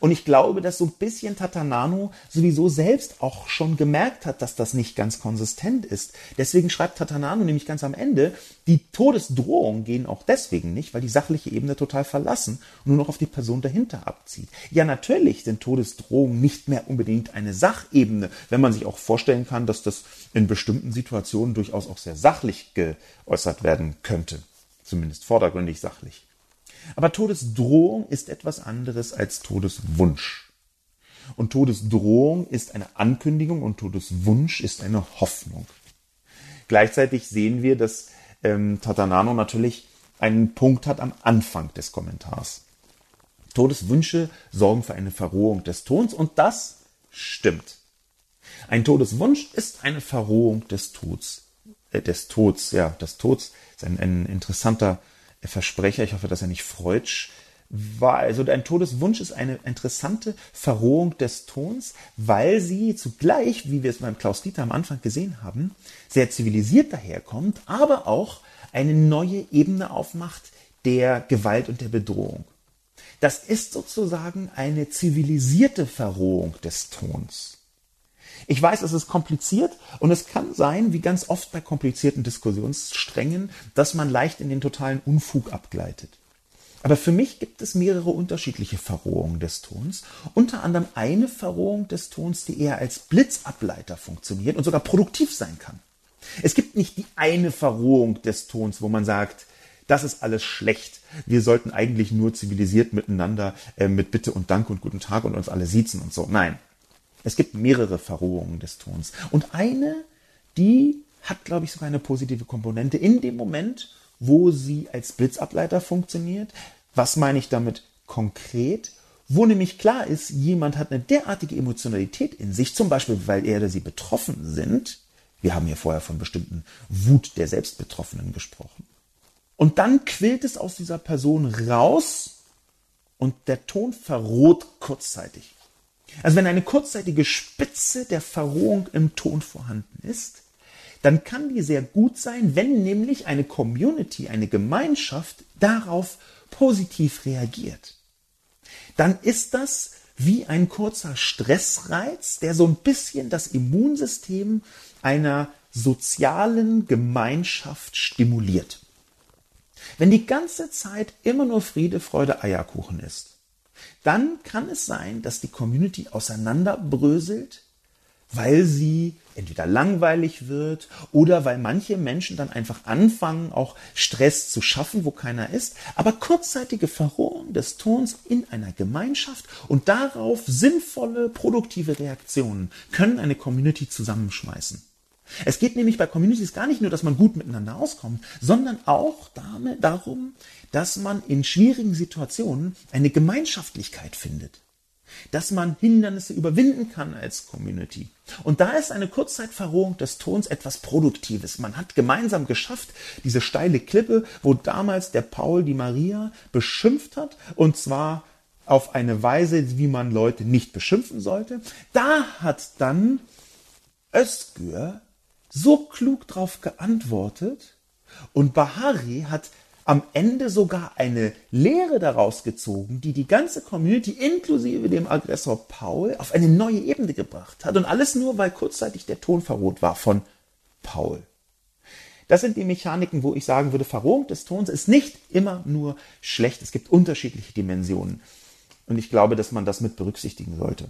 Und ich glaube, dass so ein bisschen Tatanano sowieso selbst auch schon gemerkt hat, dass das nicht ganz konsistent ist. Deswegen schreibt Tatanano nämlich ganz am Ende, die Todesdrohungen gehen auch deswegen nicht, weil die sachliche Ebene total verlassen und nur noch auf die Person dahinter abzieht. Ja, natürlich sind Todesdrohungen nicht mehr unbedingt eine Sachebene, wenn man sich auch vorstellen kann, dass das in bestimmten Situationen durchaus auch sehr sachlich geäußert werden könnte. Zumindest vordergründig sachlich. Aber Todesdrohung ist etwas anderes als Todeswunsch. Und Todesdrohung ist eine Ankündigung und Todeswunsch ist eine Hoffnung. Gleichzeitig sehen wir, dass ähm, Tatanano natürlich einen Punkt hat am Anfang des Kommentars. Todeswünsche sorgen für eine Verrohung des Tons und das stimmt. Ein Todeswunsch ist eine Verrohung des Todes. Äh, des Todes, ja, des Todes ist ein, ein interessanter Versprecher, ich hoffe, dass er nicht freutsch war. Also ein Todeswunsch ist eine interessante Verrohung des Tons, weil sie zugleich, wie wir es beim Klaus Dieter am Anfang gesehen haben, sehr zivilisiert daherkommt, aber auch eine neue Ebene aufmacht der Gewalt und der Bedrohung. Das ist sozusagen eine zivilisierte Verrohung des Tons. Ich weiß, es ist kompliziert und es kann sein, wie ganz oft bei komplizierten Diskussionssträngen, dass man leicht in den totalen Unfug abgleitet. Aber für mich gibt es mehrere unterschiedliche Verrohungen des Tons. Unter anderem eine Verrohung des Tons, die eher als Blitzableiter funktioniert und sogar produktiv sein kann. Es gibt nicht die eine Verrohung des Tons, wo man sagt, das ist alles schlecht. Wir sollten eigentlich nur zivilisiert miteinander äh, mit Bitte und Dank und guten Tag und uns alle siezen und so. Nein, es gibt mehrere Verrohungen des Tons. Und eine, die hat, glaube ich, sogar eine positive Komponente in dem Moment, wo sie als Blitzableiter funktioniert. Was meine ich damit konkret? Wo nämlich klar ist, jemand hat eine derartige Emotionalität in sich, zum Beispiel, weil er oder sie betroffen sind. Wir haben hier vorher von bestimmten Wut der Selbstbetroffenen gesprochen. Und dann quillt es aus dieser Person raus und der Ton verroht kurzzeitig. Also wenn eine kurzzeitige Spitze der Verrohung im Ton vorhanden ist, dann kann die sehr gut sein, wenn nämlich eine Community, eine Gemeinschaft darauf positiv reagiert. Dann ist das wie ein kurzer Stressreiz, der so ein bisschen das Immunsystem einer sozialen Gemeinschaft stimuliert. Wenn die ganze Zeit immer nur Friede, Freude, Eierkuchen ist, dann kann es sein, dass die Community auseinanderbröselt, weil sie entweder langweilig wird oder weil manche Menschen dann einfach anfangen, auch Stress zu schaffen, wo keiner ist. Aber kurzzeitige Verrohung des Tons in einer Gemeinschaft und darauf sinnvolle, produktive Reaktionen können eine Community zusammenschmeißen. Es geht nämlich bei Communities gar nicht nur, dass man gut miteinander auskommt, sondern auch damit, darum, dass man in schwierigen Situationen eine Gemeinschaftlichkeit findet. Dass man Hindernisse überwinden kann als Community. Und da ist eine Kurzzeitverrohung des Tons etwas Produktives. Man hat gemeinsam geschafft, diese steile Klippe, wo damals der Paul die Maria beschimpft hat, und zwar auf eine Weise, wie man Leute nicht beschimpfen sollte. Da hat dann Özgür so klug drauf geantwortet und Bahari hat am Ende sogar eine Lehre daraus gezogen, die die ganze Community inklusive dem Aggressor Paul auf eine neue Ebene gebracht hat. Und alles nur, weil kurzzeitig der Ton verroht war von Paul. Das sind die Mechaniken, wo ich sagen würde, Verrohung des Tons ist nicht immer nur schlecht. Es gibt unterschiedliche Dimensionen. Und ich glaube, dass man das mit berücksichtigen sollte.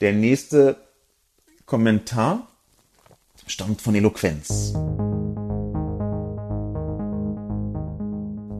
Der nächste Kommentar stammt von Eloquenz.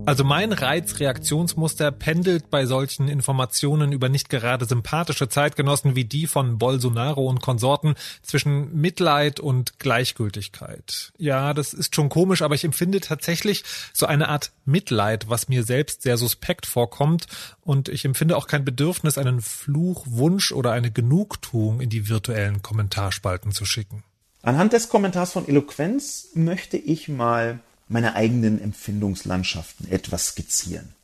Also mein Reizreaktionsmuster pendelt bei solchen Informationen über nicht gerade sympathische Zeitgenossen wie die von Bolsonaro und Konsorten zwischen Mitleid und Gleichgültigkeit. Ja, das ist schon komisch, aber ich empfinde tatsächlich so eine Art Mitleid, was mir selbst sehr suspekt vorkommt und ich empfinde auch kein Bedürfnis, einen Fluch, Wunsch oder eine Genugtuung in die virtuellen Kommentarspalten zu schicken. Anhand des Kommentars von Eloquenz möchte ich mal meine eigenen Empfindungslandschaften etwas skizzieren.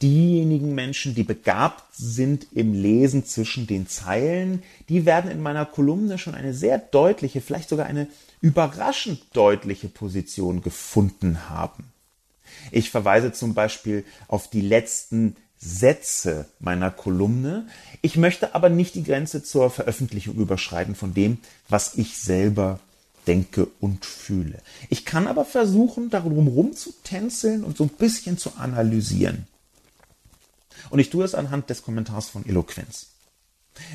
Diejenigen Menschen, die begabt sind im Lesen zwischen den Zeilen, die werden in meiner Kolumne schon eine sehr deutliche, vielleicht sogar eine überraschend deutliche Position gefunden haben. Ich verweise zum Beispiel auf die letzten Sätze meiner Kolumne. Ich möchte aber nicht die Grenze zur Veröffentlichung überschreiten von dem, was ich selber denke und fühle. Ich kann aber versuchen, darum rumzutänzeln und so ein bisschen zu analysieren. Und ich tue es anhand des Kommentars von Eloquenz.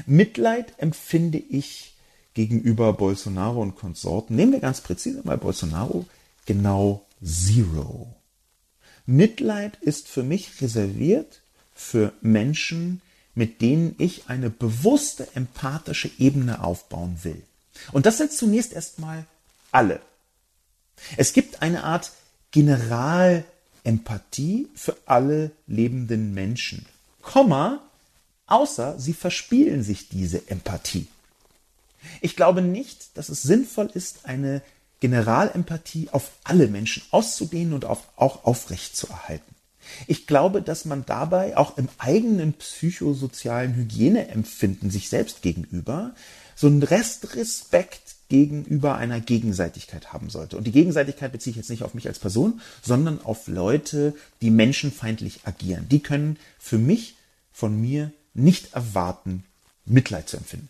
Mitleid empfinde ich gegenüber Bolsonaro und Konsorten, nehmen wir ganz präzise mal Bolsonaro, genau zero. Mitleid ist für mich reserviert für Menschen, mit denen ich eine bewusste empathische Ebene aufbauen will. Und das sind zunächst erstmal alle. Es gibt eine Art Generalempathie für alle lebenden Menschen. Komma, außer sie verspielen sich diese Empathie. Ich glaube nicht, dass es sinnvoll ist, eine Generalempathie auf alle Menschen auszudehnen und auch aufrechtzuerhalten. Ich glaube, dass man dabei auch im eigenen psychosozialen Hygieneempfinden sich selbst gegenüber so einen Restrespekt gegenüber einer Gegenseitigkeit haben sollte. Und die Gegenseitigkeit beziehe ich jetzt nicht auf mich als Person, sondern auf Leute, die menschenfeindlich agieren. Die können für mich von mir nicht erwarten, Mitleid zu empfinden.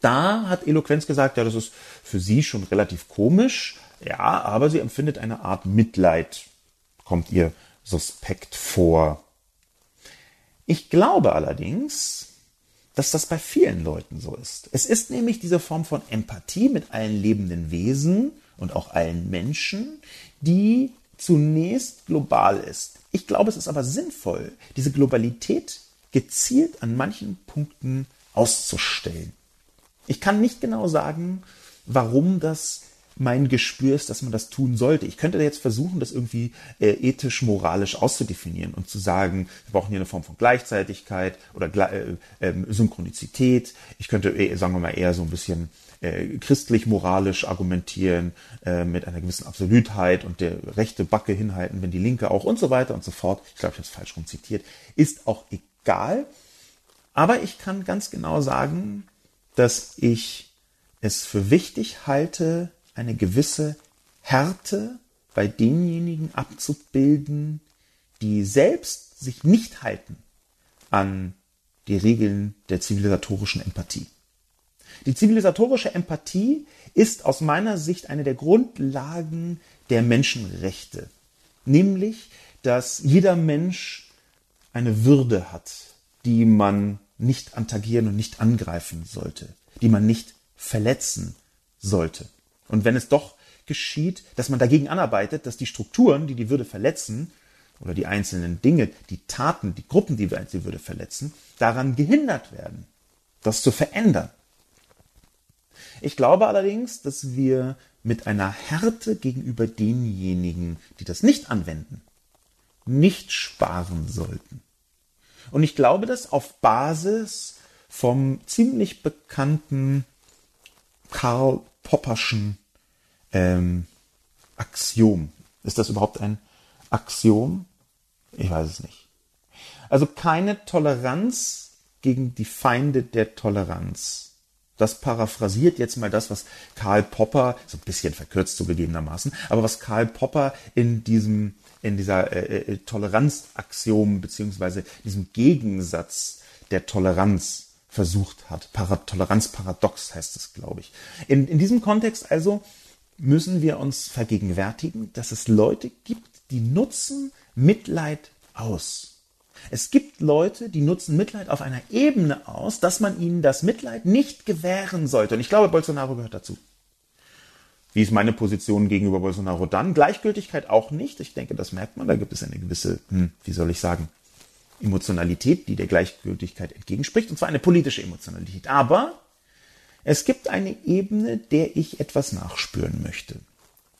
Da hat Eloquenz gesagt, ja, das ist für sie schon relativ komisch, ja, aber sie empfindet eine Art Mitleid, kommt ihr suspekt vor. Ich glaube allerdings, dass das bei vielen Leuten so ist. Es ist nämlich diese Form von Empathie mit allen lebenden Wesen und auch allen Menschen, die zunächst global ist. Ich glaube, es ist aber sinnvoll, diese Globalität gezielt an manchen Punkten auszustellen. Ich kann nicht genau sagen, warum das mein Gespür ist, dass man das tun sollte. Ich könnte jetzt versuchen, das irgendwie äh, ethisch, moralisch auszudefinieren und zu sagen, wir brauchen hier eine Form von Gleichzeitigkeit oder äh, äh, Synchronizität. Ich könnte, äh, sagen wir mal, eher so ein bisschen äh, christlich-moralisch argumentieren, äh, mit einer gewissen Absolutheit und der rechte Backe hinhalten, wenn die linke auch und so weiter und so fort. Ich glaube, ich habe es falsch rum zitiert. Ist auch egal. Aber ich kann ganz genau sagen, dass ich es für wichtig halte, eine gewisse Härte bei denjenigen abzubilden, die selbst sich nicht halten an die Regeln der zivilisatorischen Empathie. Die zivilisatorische Empathie ist aus meiner Sicht eine der Grundlagen der Menschenrechte, nämlich, dass jeder Mensch eine Würde hat, die man nicht antagieren und nicht angreifen sollte, die man nicht verletzen sollte. Und wenn es doch geschieht, dass man dagegen anarbeitet, dass die Strukturen, die die Würde verletzen, oder die einzelnen Dinge, die Taten, die Gruppen, die die Würde verletzen, daran gehindert werden, das zu verändern. Ich glaube allerdings, dass wir mit einer Härte gegenüber denjenigen, die das nicht anwenden, nicht sparen sollten. Und ich glaube das auf Basis vom ziemlich bekannten Karl Popperschen ähm, Axiom. Ist das überhaupt ein Axiom? Ich weiß es nicht. Also keine Toleranz gegen die Feinde der Toleranz. Das paraphrasiert jetzt mal das, was Karl Popper, so ein bisschen verkürzt zugegebenermaßen, aber was Karl Popper in diesem, in dieser äh, äh, Toleranzaxiom beziehungsweise diesem Gegensatz der Toleranz versucht hat. Para Toleranzparadox heißt es, glaube ich. In, in diesem Kontext also müssen wir uns vergegenwärtigen, dass es Leute gibt, die nutzen Mitleid aus. Es gibt Leute, die nutzen Mitleid auf einer Ebene aus, dass man ihnen das Mitleid nicht gewähren sollte. Und ich glaube, Bolsonaro gehört dazu. Wie ist meine Position gegenüber Bolsonaro dann? Gleichgültigkeit auch nicht. Ich denke, das merkt man. Da gibt es eine gewisse, hm, wie soll ich sagen, Emotionalität, die der Gleichgültigkeit entgegenspricht, und zwar eine politische Emotionalität. Aber es gibt eine Ebene, der ich etwas nachspüren möchte.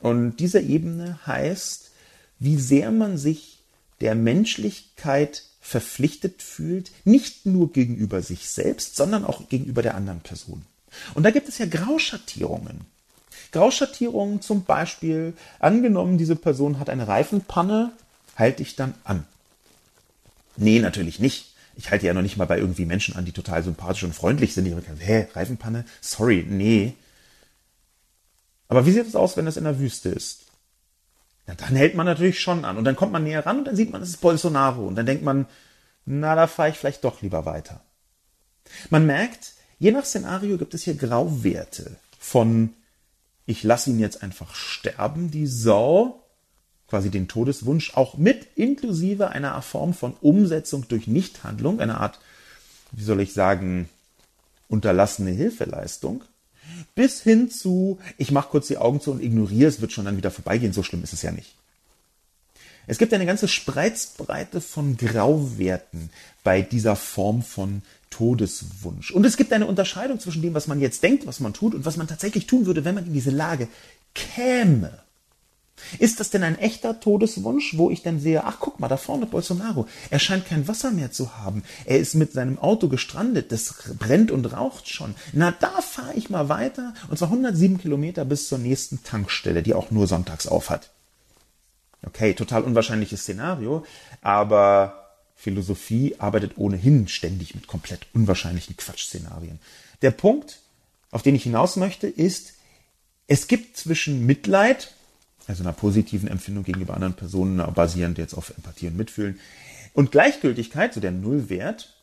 Und diese Ebene heißt, wie sehr man sich der Menschlichkeit verpflichtet fühlt, nicht nur gegenüber sich selbst, sondern auch gegenüber der anderen Person. Und da gibt es ja Grauschattierungen. Grauschattierungen zum Beispiel, angenommen, diese Person hat eine Reifenpanne, halte ich dann an. Nee, natürlich nicht. Ich halte ja noch nicht mal bei irgendwie Menschen an, die total sympathisch und freundlich sind. Die sagen, hä, Reifenpanne? Sorry, nee. Aber wie sieht es aus, wenn das in der Wüste ist? Ja, dann hält man natürlich schon an. Und dann kommt man näher ran und dann sieht man, es ist Bolsonaro. Und dann denkt man, na, da fahre ich vielleicht doch lieber weiter. Man merkt, je nach Szenario gibt es hier Grauwerte von ich lasse ihn jetzt einfach sterben, die Sau, quasi den Todeswunsch, auch mit inklusive einer Form von Umsetzung durch Nichthandlung, eine Art, wie soll ich sagen, unterlassene Hilfeleistung, bis hin zu, ich mache kurz die Augen zu und ignoriere es, wird schon dann wieder vorbeigehen, so schlimm ist es ja nicht. Es gibt eine ganze Spreizbreite von Grauwerten bei dieser Form von Todeswunsch. Und es gibt eine Unterscheidung zwischen dem, was man jetzt denkt, was man tut und was man tatsächlich tun würde, wenn man in diese Lage käme. Ist das denn ein echter Todeswunsch, wo ich dann sehe, ach guck mal, da vorne Bolsonaro, er scheint kein Wasser mehr zu haben, er ist mit seinem Auto gestrandet, das brennt und raucht schon. Na, da fahre ich mal weiter, und zwar 107 Kilometer bis zur nächsten Tankstelle, die auch nur sonntags auf hat. Okay, total unwahrscheinliches Szenario, aber Philosophie arbeitet ohnehin ständig mit komplett unwahrscheinlichen Quatschszenarien. Der Punkt, auf den ich hinaus möchte, ist, es gibt zwischen Mitleid, also einer positiven Empfindung gegenüber anderen Personen, basierend jetzt auf Empathie und Mitfühlen, und Gleichgültigkeit, so der Nullwert,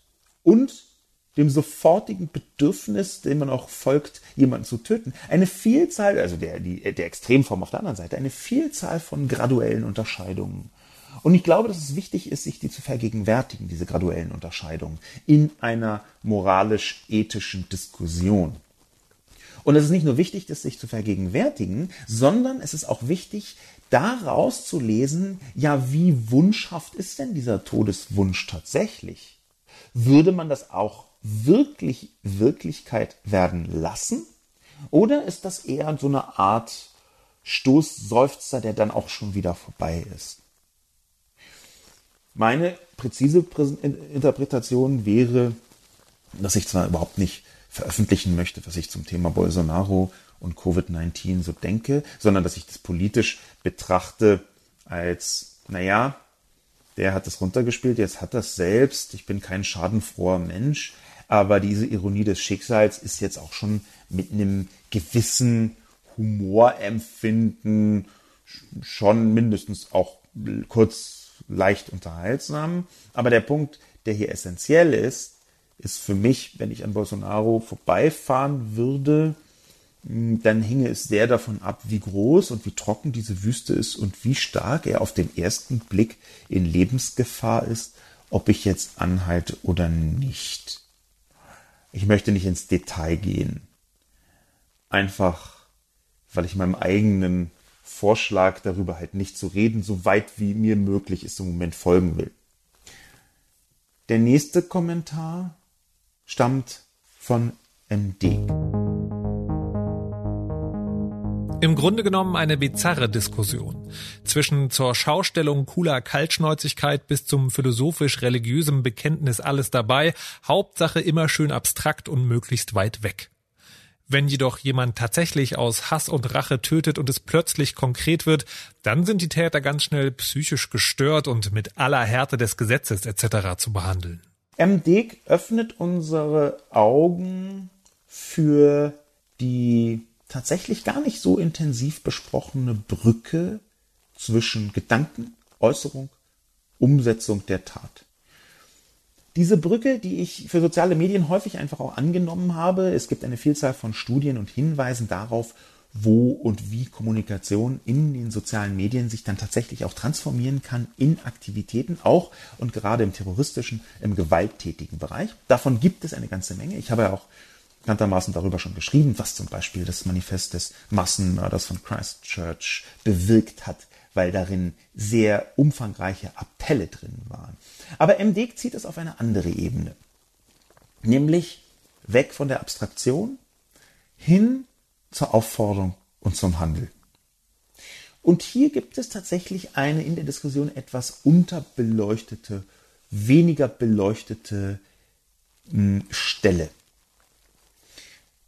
und dem sofortigen Bedürfnis, dem man auch folgt, jemanden zu töten, eine Vielzahl, also der, die, der Extremform auf der anderen Seite, eine Vielzahl von graduellen Unterscheidungen. Und ich glaube, dass es wichtig ist, sich die zu vergegenwärtigen, diese graduellen Unterscheidungen, in einer moralisch-ethischen Diskussion. Und es ist nicht nur wichtig, das sich zu vergegenwärtigen, sondern es ist auch wichtig, daraus zu lesen, ja, wie wunschhaft ist denn dieser Todeswunsch tatsächlich? Würde man das auch wirklich Wirklichkeit werden lassen? Oder ist das eher so eine Art Stoßseufzer, der dann auch schon wieder vorbei ist? Meine präzise Interpretation wäre, dass ich zwar überhaupt nicht veröffentlichen möchte, was ich zum Thema Bolsonaro und Covid-19 so denke, sondern dass ich das politisch betrachte als, naja, der hat es runtergespielt, jetzt hat das selbst, ich bin kein schadenfroher Mensch, aber diese Ironie des Schicksals ist jetzt auch schon mit einem gewissen Humorempfinden schon mindestens auch kurz leicht unterhaltsam. Aber der Punkt, der hier essentiell ist, ist für mich, wenn ich an Bolsonaro vorbeifahren würde, hm, dann hinge es sehr davon ab, wie groß und wie trocken diese Wüste ist und wie stark er auf den ersten Blick in Lebensgefahr ist, ob ich jetzt anhalte oder nicht. Ich möchte nicht ins Detail gehen. Einfach, weil ich meinem eigenen Vorschlag darüber halt nicht zu reden, so weit wie mir möglich ist im Moment folgen will. Der nächste Kommentar stammt von MD. Im Grunde genommen eine bizarre Diskussion. Zwischen zur Schaustellung cooler Kaltschnäuzigkeit bis zum philosophisch-religiösen Bekenntnis alles dabei, Hauptsache immer schön abstrakt und möglichst weit weg. Wenn jedoch jemand tatsächlich aus Hass und Rache tötet und es plötzlich konkret wird, dann sind die Täter ganz schnell psychisch gestört und mit aller Härte des Gesetzes etc. zu behandeln. MD öffnet unsere Augen für die tatsächlich gar nicht so intensiv besprochene Brücke zwischen Gedanken, Äußerung, Umsetzung der Tat. Diese Brücke, die ich für soziale Medien häufig einfach auch angenommen habe, es gibt eine Vielzahl von Studien und Hinweisen darauf, wo und wie Kommunikation in den sozialen Medien sich dann tatsächlich auch transformieren kann in Aktivitäten, auch und gerade im terroristischen, im gewalttätigen Bereich. Davon gibt es eine ganze Menge. Ich habe ja auch bekanntermaßen darüber schon geschrieben, was zum Beispiel das Manifest des Massenmörders von Christchurch bewirkt hat, weil darin sehr umfangreiche Appelle drin waren. Aber MD zieht es auf eine andere Ebene, nämlich weg von der Abstraktion hin zur Aufforderung und zum Handel. Und hier gibt es tatsächlich eine in der Diskussion etwas unterbeleuchtete, weniger beleuchtete hm, Stelle.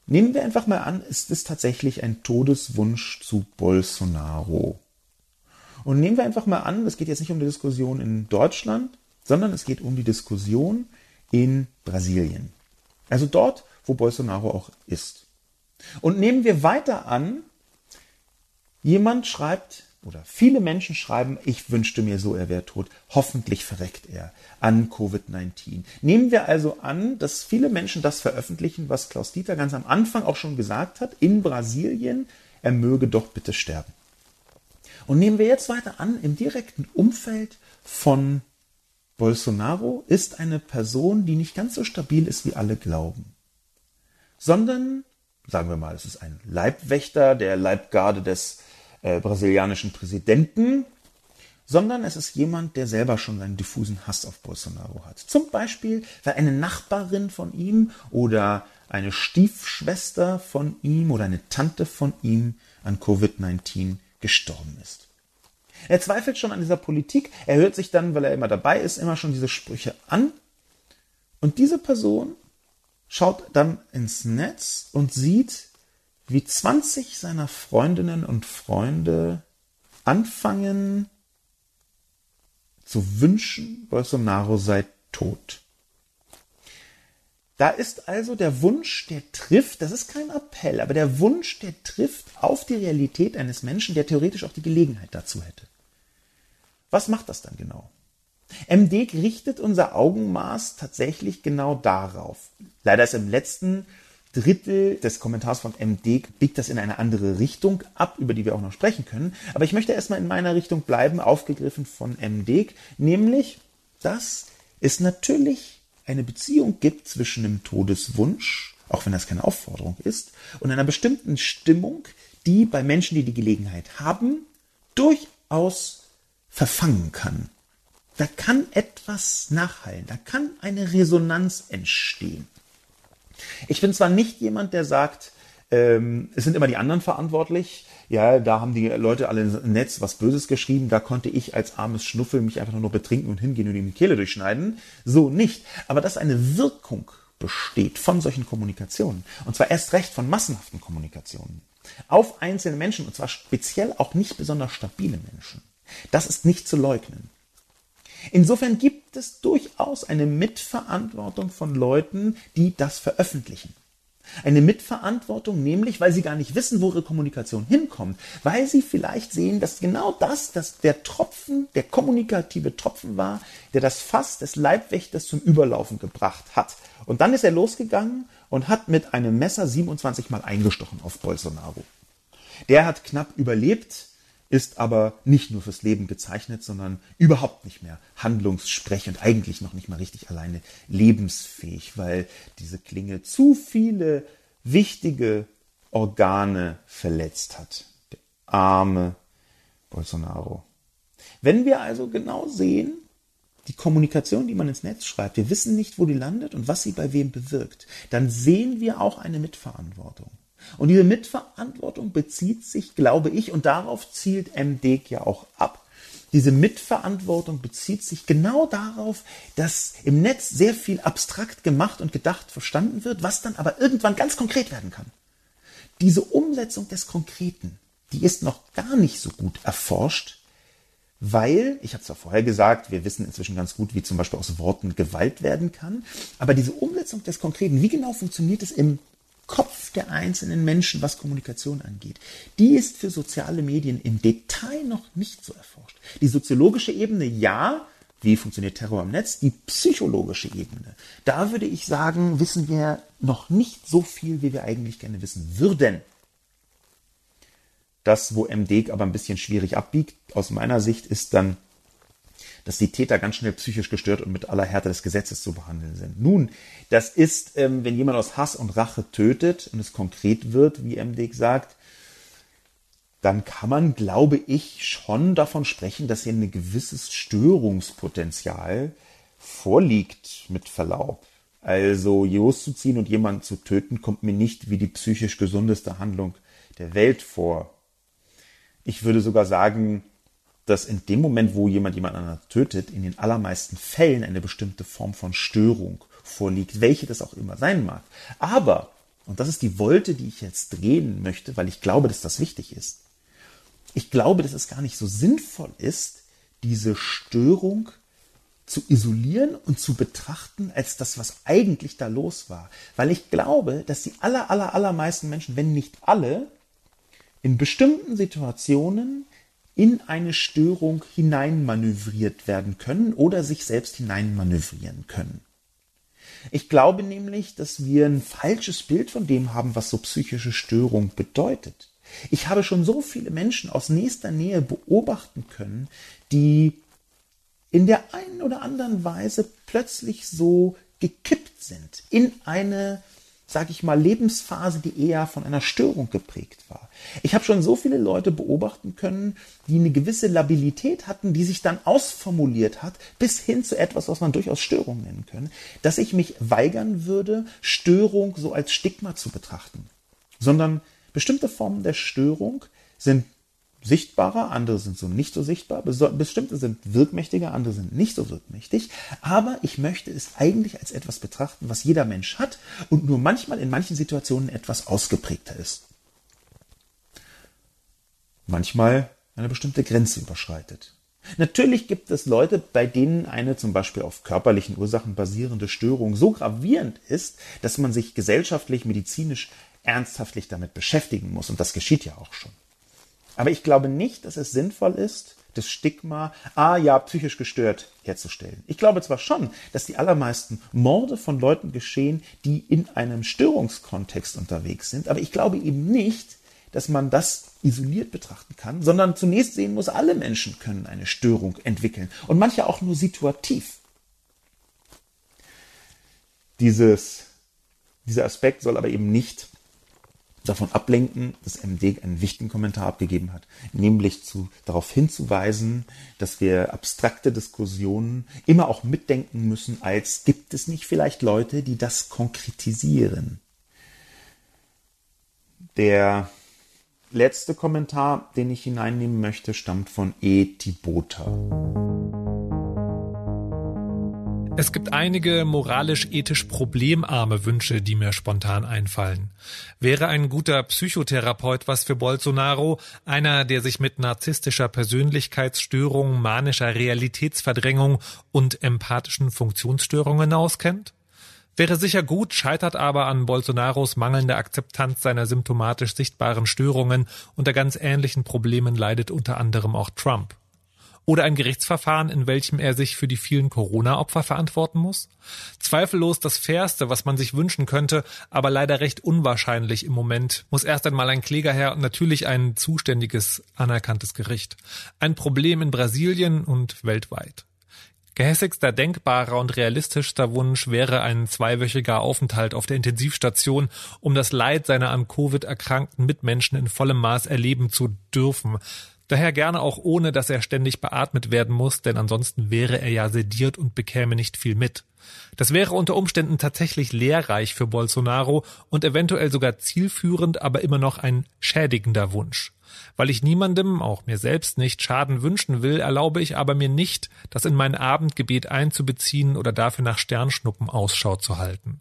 Nehmen wir einfach mal an, es ist tatsächlich ein Todeswunsch zu Bolsonaro. Und nehmen wir einfach mal an, es geht jetzt nicht um die Diskussion in Deutschland, sondern es geht um die Diskussion in Brasilien. Also dort, wo Bolsonaro auch ist. Und nehmen wir weiter an, jemand schreibt oder viele Menschen schreiben, ich wünschte mir so, er wäre tot. Hoffentlich verreckt er an Covid-19. Nehmen wir also an, dass viele Menschen das veröffentlichen, was Klaus Dieter ganz am Anfang auch schon gesagt hat, in Brasilien, er möge doch bitte sterben. Und nehmen wir jetzt weiter an, im direkten Umfeld von Bolsonaro ist eine Person, die nicht ganz so stabil ist, wie alle glauben, sondern, sagen wir mal, es ist ein Leibwächter der Leibgarde des äh, brasilianischen Präsidenten, sondern es ist jemand, der selber schon einen diffusen Hass auf Bolsonaro hat. Zum Beispiel, weil eine Nachbarin von ihm oder eine Stiefschwester von ihm oder eine Tante von ihm an Covid-19 gestorben ist. Er zweifelt schon an dieser Politik, er hört sich dann, weil er immer dabei ist, immer schon diese Sprüche an. Und diese Person schaut dann ins Netz und sieht, wie 20 seiner Freundinnen und Freunde anfangen zu wünschen, Bolsonaro sei tot. Da ist also der Wunsch, der trifft, das ist kein Appell, aber der Wunsch, der trifft auf die Realität eines Menschen, der theoretisch auch die Gelegenheit dazu hätte. Was macht das dann genau? MD richtet unser Augenmaß tatsächlich genau darauf. Leider ist im letzten Drittel des Kommentars von MD biegt das in eine andere Richtung ab, über die wir auch noch sprechen können. Aber ich möchte erstmal in meiner Richtung bleiben, aufgegriffen von MD, nämlich, dass es natürlich eine Beziehung gibt zwischen dem Todeswunsch, auch wenn das keine Aufforderung ist, und einer bestimmten Stimmung, die bei Menschen, die die Gelegenheit haben, durchaus verfangen kann. Da kann etwas nachhallen, da kann eine Resonanz entstehen. Ich bin zwar nicht jemand, der sagt, ähm, es sind immer die anderen verantwortlich. Ja, da haben die Leute alle im Netz was Böses geschrieben. Da konnte ich als armes Schnuffel mich einfach nur betrinken und hingehen und ihm die Kehle durchschneiden. So nicht. Aber dass eine Wirkung besteht von solchen Kommunikationen, und zwar erst recht von massenhaften Kommunikationen, auf einzelne Menschen, und zwar speziell auch nicht besonders stabile Menschen, das ist nicht zu leugnen. Insofern gibt es durchaus eine Mitverantwortung von Leuten, die das veröffentlichen. Eine Mitverantwortung, nämlich, weil sie gar nicht wissen, wo ihre Kommunikation hinkommt, weil sie vielleicht sehen, dass genau das, dass der Tropfen, der kommunikative Tropfen war, der das Fass des Leibwächters zum Überlaufen gebracht hat. Und dann ist er losgegangen und hat mit einem Messer 27 Mal eingestochen auf Bolsonaro. Der hat knapp überlebt, ist aber nicht nur fürs Leben gezeichnet, sondern überhaupt nicht mehr handlungssprech und eigentlich noch nicht mal richtig alleine lebensfähig, weil diese Klinge zu viele wichtige Organe verletzt hat. Der arme Bolsonaro. Wenn wir also genau sehen, die Kommunikation, die man ins Netz schreibt, wir wissen nicht, wo die landet und was sie bei wem bewirkt, dann sehen wir auch eine Mitverantwortung. Und diese Mitverantwortung bezieht sich, glaube ich, und darauf zielt MDEG ja auch ab. Diese Mitverantwortung bezieht sich genau darauf, dass im Netz sehr viel abstrakt gemacht und gedacht verstanden wird, was dann aber irgendwann ganz konkret werden kann. Diese Umsetzung des Konkreten, die ist noch gar nicht so gut erforscht, weil, ich habe es ja vorher gesagt, wir wissen inzwischen ganz gut, wie zum Beispiel aus Worten Gewalt werden kann, aber diese Umsetzung des Konkreten, wie genau funktioniert es im Kopf der einzelnen Menschen, was Kommunikation angeht, die ist für soziale Medien im Detail noch nicht so erforscht. Die soziologische Ebene, ja, wie funktioniert Terror im Netz? Die psychologische Ebene. Da würde ich sagen, wissen wir noch nicht so viel, wie wir eigentlich gerne wissen würden. Das, wo MD aber ein bisschen schwierig abbiegt, aus meiner Sicht, ist dann dass die Täter ganz schnell psychisch gestört und mit aller Härte des Gesetzes zu behandeln sind. Nun, das ist, ähm, wenn jemand aus Hass und Rache tötet und es konkret wird, wie MD sagt, dann kann man, glaube ich, schon davon sprechen, dass hier ein gewisses Störungspotenzial vorliegt, mit Verlaub. Also loszuziehen und jemanden zu töten, kommt mir nicht wie die psychisch gesundeste Handlung der Welt vor. Ich würde sogar sagen, dass in dem Moment, wo jemand jemand anderen tötet, in den allermeisten Fällen eine bestimmte Form von Störung vorliegt, welche das auch immer sein mag. Aber, und das ist die Wolte, die ich jetzt drehen möchte, weil ich glaube, dass das wichtig ist. Ich glaube, dass es gar nicht so sinnvoll ist, diese Störung zu isolieren und zu betrachten als das, was eigentlich da los war. Weil ich glaube, dass die aller, aller, allermeisten Menschen, wenn nicht alle, in bestimmten Situationen in eine Störung hineinmanövriert werden können oder sich selbst hineinmanövrieren können. Ich glaube nämlich, dass wir ein falsches Bild von dem haben, was so psychische Störung bedeutet. Ich habe schon so viele Menschen aus nächster Nähe beobachten können, die in der einen oder anderen Weise plötzlich so gekippt sind in eine sage ich mal, Lebensphase, die eher von einer Störung geprägt war. Ich habe schon so viele Leute beobachten können, die eine gewisse Labilität hatten, die sich dann ausformuliert hat, bis hin zu etwas, was man durchaus Störung nennen können, dass ich mich weigern würde, Störung so als Stigma zu betrachten, sondern bestimmte Formen der Störung sind sichtbarer, andere sind so nicht so sichtbar, bestimmte sind wirkmächtiger, andere sind nicht so wirkmächtig, aber ich möchte es eigentlich als etwas betrachten, was jeder Mensch hat und nur manchmal in manchen Situationen etwas ausgeprägter ist. Manchmal eine bestimmte Grenze überschreitet. Natürlich gibt es Leute, bei denen eine zum Beispiel auf körperlichen Ursachen basierende Störung so gravierend ist, dass man sich gesellschaftlich, medizinisch ernsthaftlich damit beschäftigen muss. Und das geschieht ja auch schon. Aber ich glaube nicht, dass es sinnvoll ist, das Stigma, ah ja, psychisch gestört herzustellen. Ich glaube zwar schon, dass die allermeisten Morde von Leuten geschehen, die in einem Störungskontext unterwegs sind, aber ich glaube eben nicht, dass man das isoliert betrachten kann, sondern zunächst sehen muss, alle Menschen können eine Störung entwickeln und manche auch nur situativ. Dieses, dieser Aspekt soll aber eben nicht davon ablenken, dass MD einen wichtigen Kommentar abgegeben hat, nämlich zu, darauf hinzuweisen, dass wir abstrakte Diskussionen immer auch mitdenken müssen, als gibt es nicht vielleicht Leute, die das konkretisieren. Der letzte Kommentar, den ich hineinnehmen möchte, stammt von E. Tibota. Es gibt einige moralisch-ethisch problemarme Wünsche, die mir spontan einfallen. Wäre ein guter Psychotherapeut was für Bolsonaro, einer, der sich mit narzisstischer Persönlichkeitsstörung, manischer Realitätsverdrängung und empathischen Funktionsstörungen auskennt? Wäre sicher gut, scheitert aber an Bolsonaros mangelnder Akzeptanz seiner symptomatisch sichtbaren Störungen. Unter ganz ähnlichen Problemen leidet unter anderem auch Trump. Oder ein Gerichtsverfahren, in welchem er sich für die vielen Corona-Opfer verantworten muss? Zweifellos das Fairste, was man sich wünschen könnte, aber leider recht unwahrscheinlich im Moment, muss erst einmal ein Kläger her und natürlich ein zuständiges, anerkanntes Gericht. Ein Problem in Brasilien und weltweit. Gehässigster, denkbarer und realistischster Wunsch wäre ein zweiwöchiger Aufenthalt auf der Intensivstation, um das Leid seiner an Covid erkrankten Mitmenschen in vollem Maß erleben zu dürfen. Daher gerne auch ohne, dass er ständig beatmet werden muss, denn ansonsten wäre er ja sediert und bekäme nicht viel mit. Das wäre unter Umständen tatsächlich lehrreich für Bolsonaro und eventuell sogar zielführend, aber immer noch ein schädigender Wunsch. Weil ich niemandem, auch mir selbst nicht, Schaden wünschen will, erlaube ich aber mir nicht, das in mein Abendgebet einzubeziehen oder dafür nach Sternschnuppen Ausschau zu halten.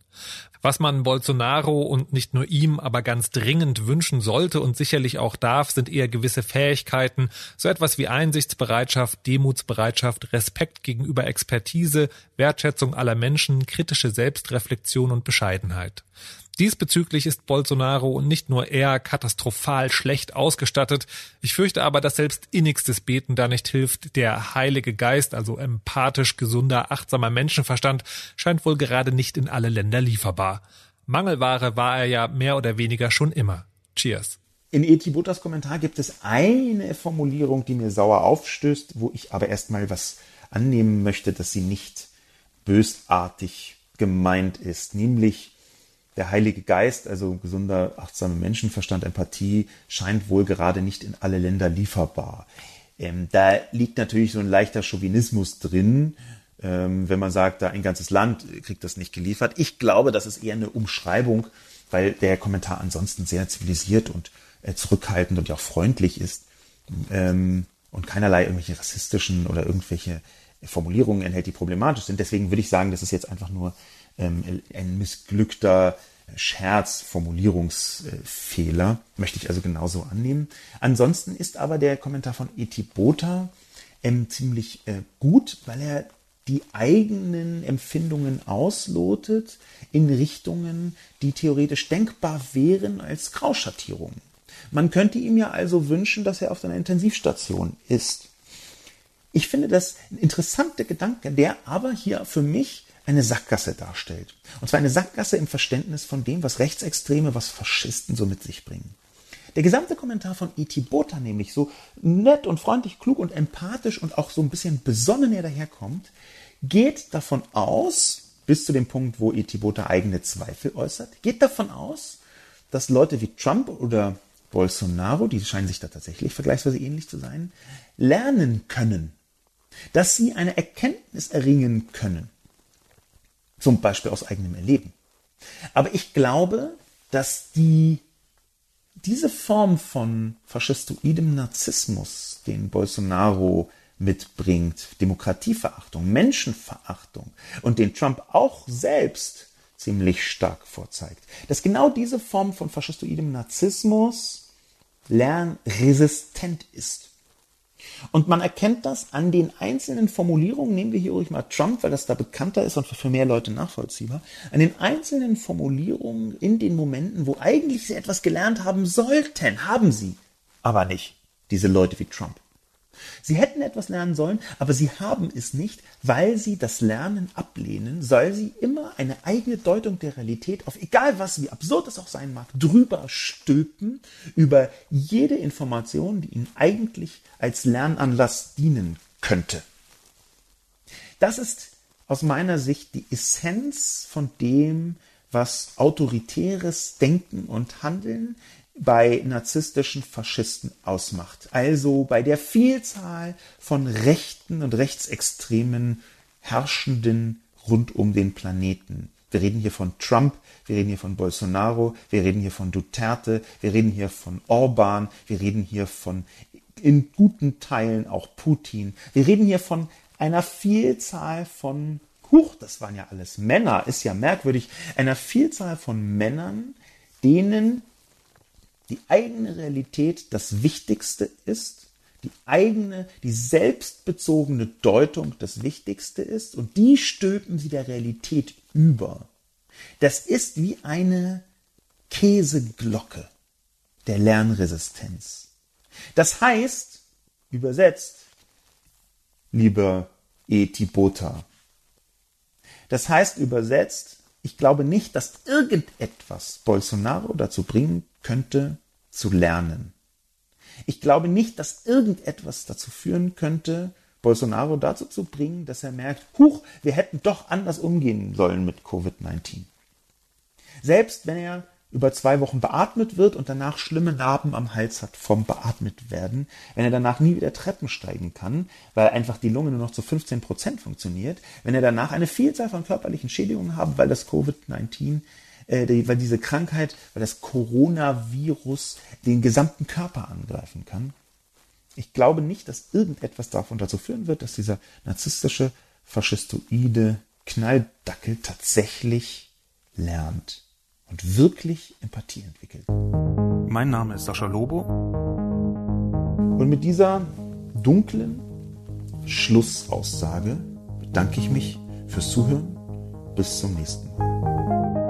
Was man Bolsonaro und nicht nur ihm, aber ganz dringend wünschen sollte und sicherlich auch darf, sind eher gewisse Fähigkeiten, so etwas wie Einsichtsbereitschaft, Demutsbereitschaft, Respekt gegenüber Expertise, Wertschätzung aller Menschen, kritische Selbstreflexion und Bescheidenheit. Diesbezüglich ist Bolsonaro nicht nur eher katastrophal schlecht ausgestattet, ich fürchte aber, dass selbst innigstes Beten da nicht hilft. Der Heilige Geist, also empathisch, gesunder, achtsamer Menschenverstand, scheint wohl gerade nicht in alle Länder lieferbar. Mangelware war er ja mehr oder weniger schon immer. Cheers. In Etibotas Kommentar gibt es eine Formulierung, die mir sauer aufstößt, wo ich aber erstmal was annehmen möchte, dass sie nicht bösartig gemeint ist, nämlich der Heilige Geist, also gesunder, achtsamer Menschenverstand, Empathie, scheint wohl gerade nicht in alle Länder lieferbar. Ähm, da liegt natürlich so ein leichter Chauvinismus drin, ähm, wenn man sagt, da ein ganzes Land kriegt das nicht geliefert. Ich glaube, das ist eher eine Umschreibung, weil der Kommentar ansonsten sehr zivilisiert und äh, zurückhaltend und ja auch freundlich ist ähm, und keinerlei irgendwelche rassistischen oder irgendwelche Formulierungen enthält, die problematisch sind. Deswegen würde ich sagen, das ist jetzt einfach nur ein missglückter Scherz, Formulierungsfehler. Möchte ich also genauso annehmen. Ansonsten ist aber der Kommentar von Etibota ähm, ziemlich äh, gut, weil er die eigenen Empfindungen auslotet in Richtungen, die theoretisch denkbar wären als Grauschattierungen. Man könnte ihm ja also wünschen, dass er auf seiner Intensivstation ist. Ich finde das ein interessanter Gedanke, der aber hier für mich eine Sackgasse darstellt. Und zwar eine Sackgasse im Verständnis von dem, was Rechtsextreme, was Faschisten so mit sich bringen. Der gesamte Kommentar von E.T. Bota, nämlich so nett und freundlich, klug und empathisch und auch so ein bisschen besonnen er daherkommt, geht davon aus, bis zu dem Punkt, wo E.T. Bota eigene Zweifel äußert, geht davon aus, dass Leute wie Trump oder Bolsonaro, die scheinen sich da tatsächlich vergleichsweise ähnlich zu sein, lernen können, dass sie eine Erkenntnis erringen können, zum Beispiel aus eigenem Erleben. Aber ich glaube, dass die, diese Form von faschistoidem Narzissmus, den Bolsonaro mitbringt, Demokratieverachtung, Menschenverachtung und den Trump auch selbst ziemlich stark vorzeigt, dass genau diese Form von faschistoidem Narzissmus lernresistent ist. Und man erkennt das an den einzelnen Formulierungen, nehmen wir hier ruhig mal Trump, weil das da bekannter ist und für mehr Leute nachvollziehbar, an den einzelnen Formulierungen in den Momenten, wo eigentlich sie etwas gelernt haben sollten, haben sie, aber nicht diese Leute wie Trump. Sie hätten etwas lernen sollen, aber sie haben es nicht, weil sie das Lernen ablehnen, weil sie immer eine eigene Deutung der Realität auf egal was, wie absurd es auch sein mag, drüber stülpen über jede Information, die ihnen eigentlich als Lernanlass dienen könnte. Das ist aus meiner Sicht die Essenz von dem, was autoritäres Denken und Handeln bei narzisstischen Faschisten ausmacht. Also bei der Vielzahl von rechten und rechtsextremen Herrschenden rund um den Planeten. Wir reden hier von Trump, wir reden hier von Bolsonaro, wir reden hier von Duterte, wir reden hier von Orban, wir reden hier von in guten Teilen auch Putin. Wir reden hier von einer Vielzahl von, huch, das waren ja alles Männer, ist ja merkwürdig, einer Vielzahl von Männern, denen die eigene Realität das Wichtigste ist, die eigene, die selbstbezogene Deutung das Wichtigste ist und die stülpen sie der Realität über. Das ist wie eine Käseglocke der Lernresistenz. Das heißt, übersetzt, lieber Etibota, das heißt übersetzt, ich glaube nicht, dass irgendetwas Bolsonaro dazu bringen könnte, zu lernen. Ich glaube nicht, dass irgendetwas dazu führen könnte, Bolsonaro dazu zu bringen, dass er merkt, huch, wir hätten doch anders umgehen sollen mit Covid-19. Selbst wenn er über zwei Wochen beatmet wird und danach schlimme Narben am Hals hat vom beatmet werden, wenn er danach nie wieder Treppen steigen kann, weil einfach die Lunge nur noch zu 15 Prozent funktioniert, wenn er danach eine Vielzahl von körperlichen Schädigungen hat, weil das Covid-19 äh, weil diese Krankheit, weil das Coronavirus den gesamten Körper angreifen kann. Ich glaube nicht, dass irgendetwas davon dazu führen wird, dass dieser narzisstische, faschistoide Knalldackel tatsächlich lernt und wirklich Empathie entwickelt. Mein Name ist Sascha Lobo. Und mit dieser dunklen Schlussaussage bedanke ich mich fürs Zuhören. Bis zum nächsten Mal.